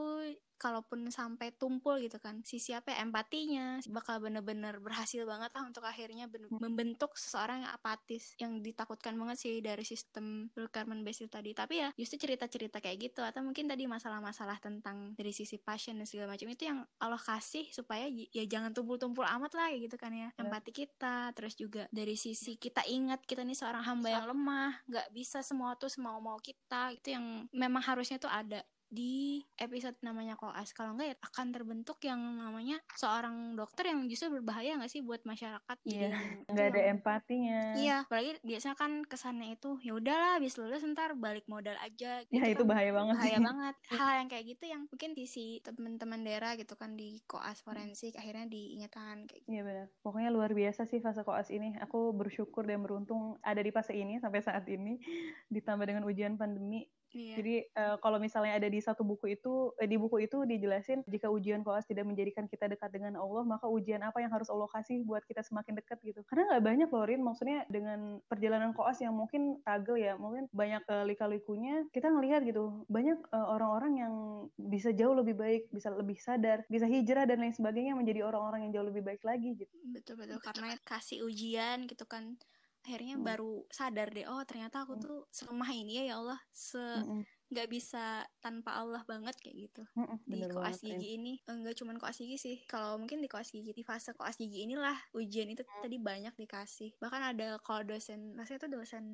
kalaupun sampai tumpul gitu kan sisi apa ya, empatinya bakal bener-bener berhasil banget lah untuk akhirnya ben- membentuk seseorang yang apatis yang ditakutkan banget sih dari sistem recruitment based tadi. Tapi ya justru cerita-cerita kayak gitu atau mungkin tadi masalah-masalah tentang dari sisi passion dan segala macam itu yang Allah kasih supaya ya jangan tumpul-tumpul amat lah kayak gitu kan ya. Empati kita terus juga dari sisi kita ingat kita nih seorang hamba yang lemah nggak bisa semua tuh semau-mau kita. Itu yang memang harusnya tuh ada di episode namanya koas kalau enggak ya akan terbentuk yang namanya seorang dokter yang justru berbahaya nggak sih buat masyarakat Iya, yang- Nggak ada yang- empatinya. Iya, apalagi biasanya kan kesannya itu ya udahlah habis lulus ntar balik modal aja. Ya, itu kan bahaya banget Bahaya sih. (laughs) banget. Hal yang kayak gitu yang mungkin di si teman-teman daerah gitu kan di koas forensik akhirnya diingatkan kayak gitu. Iya benar. Pokoknya luar biasa sih fase koas ini. Aku bersyukur dan beruntung ada di fase ini sampai saat ini. (laughs) Ditambah dengan ujian pandemi. Iya. Jadi eh, kalau misalnya ada di satu buku itu, eh, di buku itu dijelasin jika ujian koas tidak menjadikan kita dekat dengan Allah, maka ujian apa yang harus Allah kasih buat kita semakin dekat gitu. Karena nggak banyak loh Rin, maksudnya dengan perjalanan koas yang mungkin struggle ya, mungkin banyak eh, lika-likunya, kita ngelihat gitu, banyak eh, orang-orang yang bisa jauh lebih baik, bisa lebih sadar, bisa hijrah dan lain sebagainya menjadi orang-orang yang jauh lebih baik lagi gitu. betul betul karena kasih ujian gitu kan akhirnya Hmm. baru sadar deh oh ternyata aku tuh selemah ini ya ya Allah. Se Mm-mm. nggak bisa tanpa Allah banget kayak gitu. Mm-mm, di bener koas gigi ini enggak cuman koas gigi sih. Kalau mungkin di koas gigi di fase koas gigi inilah ujian itu tadi banyak dikasih. Bahkan ada kalau dosen rasanya itu dosen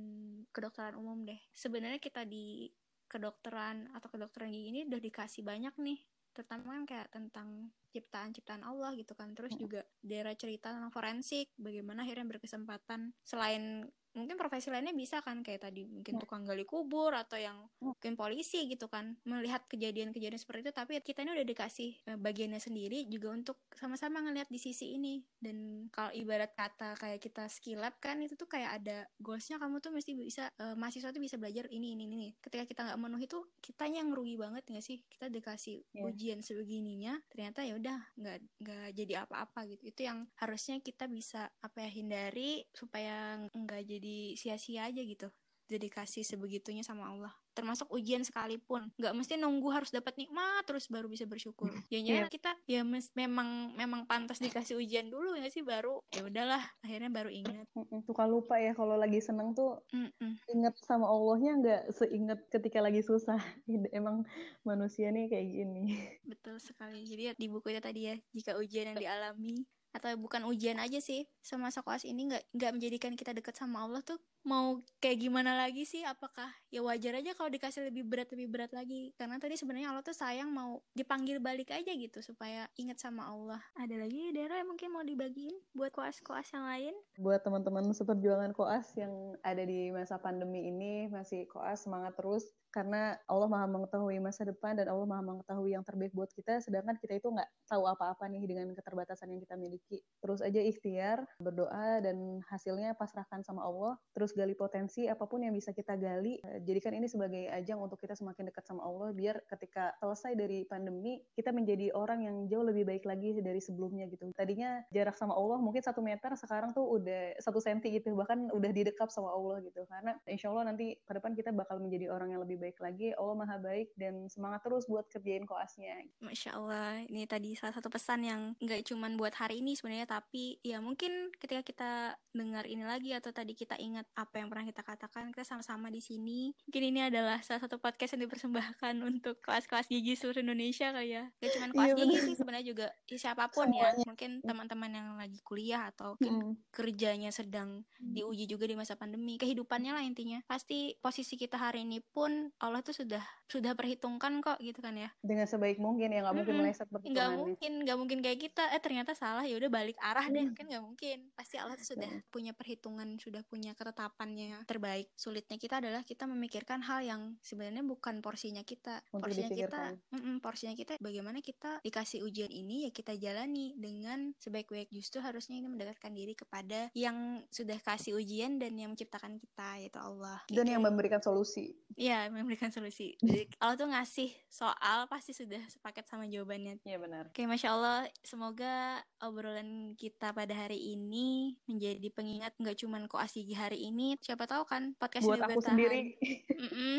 kedokteran umum deh. Sebenarnya kita di kedokteran atau kedokteran gigi ini udah dikasih banyak nih. Terutama kan kayak tentang ciptaan-ciptaan Allah gitu kan. Terus juga daerah cerita tentang forensik bagaimana akhirnya berkesempatan selain mungkin profesi lainnya bisa kan kayak tadi mungkin tukang gali kubur atau yang mungkin polisi gitu kan melihat kejadian-kejadian seperti itu. Tapi kita ini udah dikasih eh, bagiannya sendiri juga untuk sama-sama ngelihat di sisi ini. Dan kalau ibarat kata kayak kita skill lab kan itu tuh kayak ada goalsnya. Kamu tuh mesti bisa eh, mahasiswa tuh bisa belajar ini ini ini. Ketika kita nggak memenuhi itu kitanya yang rugi banget nggak sih? Kita dikasih Iya. ujian sebegininya ternyata ya udah nggak nggak jadi apa-apa gitu. Itu yang harusnya kita bisa apa ya hindari supaya nggak jadi sia-sia aja gitu dedikasi sebegitunya sama Allah termasuk ujian sekalipun nggak mesti nunggu harus dapat nikmat terus baru bisa bersyukur Iya. jangan kita ya mes- memang memang pantas dikasih ujian dulu ya sih baru ya udahlah akhirnya baru ingat Suka lupa ya kalau lagi seneng tuh Mm-mm. inget sama Allahnya nggak seinget ketika lagi susah. (laughs) Emang manusia nih kayak gini. Betul sekali. Jadi ya, di buku itu tadi ya, jika ujian yang dialami atau bukan ujian aja sih, semasa koas ini nggak nggak menjadikan kita dekat sama Allah tuh mau kayak gimana lagi sih? Apakah ya wajar aja kalau dikasih lebih berat lebih berat lagi? Karena tadi sebenarnya Allah tuh sayang mau dipanggil balik aja gitu supaya ingat sama Allah. Ada lagi daerah yang mungkin mau dibagiin buat koas-koas yang lain? Buat teman-teman seperjuangan koas yang ada di masa pandemi ini masih koas semangat terus karena Allah maha mengetahui masa depan dan Allah maha mengetahui yang terbaik buat kita sedangkan kita itu nggak tahu apa-apa nih dengan keterbatasan yang kita miliki. Terus aja ikhtiar berdoa dan hasilnya pasrahkan sama Allah. Terus gali potensi apa pun yang bisa kita gali Eh, jadikan ini sebagai ajang untuk kita semakin dekat sama Allah biar ketika selesai dari pandemi kita menjadi orang yang jauh lebih baik lagi dari sebelumnya gitu. Tadinya jarak sama Allah mungkin satu meter sekarang tuh udah satu senti gitu bahkan udah didekap sama Allah gitu. Karena insya Allah nanti ke depan kita bakal menjadi orang yang lebih baik lagi Allah maha baik dan semangat terus buat kerjain koasnya Masya Allah, ini tadi salah satu pesan yang nggak cuman buat hari ini sebenarnya, tapi ya mungkin ketika kita dengar ini lagi atau tadi kita ingat apa yang pernah kita katakan, kita sama-sama di sini. Mungkin ini adalah salah satu podcast yang dipersembahkan (laughs) untuk kelas-kelas gigi seluruh Indonesia kali ya. Gak cuman kelas Iya, gigi bener. sih sebenarnya juga ya, siapa pun ya. Mungkin teman-teman yang lagi kuliah atau mungkin Mm. kerjanya sedang diuji juga di masa pandemi kehidupannya lah intinya pasti posisi kita hari ini pun Allah tuh sudah sudah perhitungkan kok gitu kan ya. Dengan sebaik mungkin ya nggak mungkin Mm-mm. meleset nggak mungkin nggak mungkin kayak kita. Eh ternyata salah ya udah balik arah deh. Hmm. kan nggak mungkin. Pasti Allah tuh sudah punya perhitungan sudah punya ketetapannya terbaik. Sulitnya kita adalah kita memikirkan hal yang sebenarnya bukan porsinya kita. Untuk porsinya kita dipikirkan. mm-mm, porsinya kita bagaimana kita dikasih ujian ini ya kita jalani dengan sebaik-baik. Justru harusnya ini mendekatkan diri kepada yang sudah kasih ujian dan yang menciptakan kita yaitu Allah. Dan Gitu. yang memberikan solusi. Iya, memberikan solusi. (laughs) Jadi, Allah tuh ngasih soal pasti sudah sepaket sama jawabannya. iya benar Oke, masya Allah. Semoga obrolan kita pada hari ini menjadi pengingat nggak cuman koasi hari ini. Siapa tahu kan podcast buat ini aku bertahan. sendiri (laughs) Mm-mm.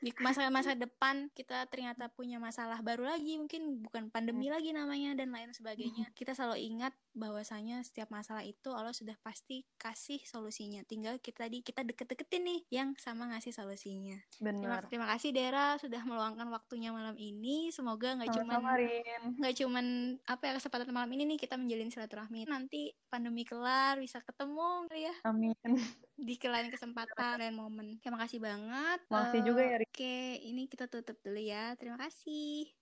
Di masa-masa depan kita ternyata punya masalah baru lagi, mungkin bukan pandemi lagi namanya dan lain sebagainya. Kita selalu ingat bahwasanya setiap masalah itu Allah sudah pasti kasih solusinya. Tinggal kita di kita deket-deketin nih yang sama ngasih solusinya. Terima, benar terima kasih Dera sudah meluangkan waktunya malam ini. Semoga nggak Rin nggak cuman apa ya kesempatan malam ini nih kita menjalin silaturahmi. Nanti pandemi kelar bisa ketemu ya amin di lain kesempatan dan momen. Terima kasih banget. Makasih Eh, juga ya. Oke, ini kita tutup dulu ya. Terima kasih.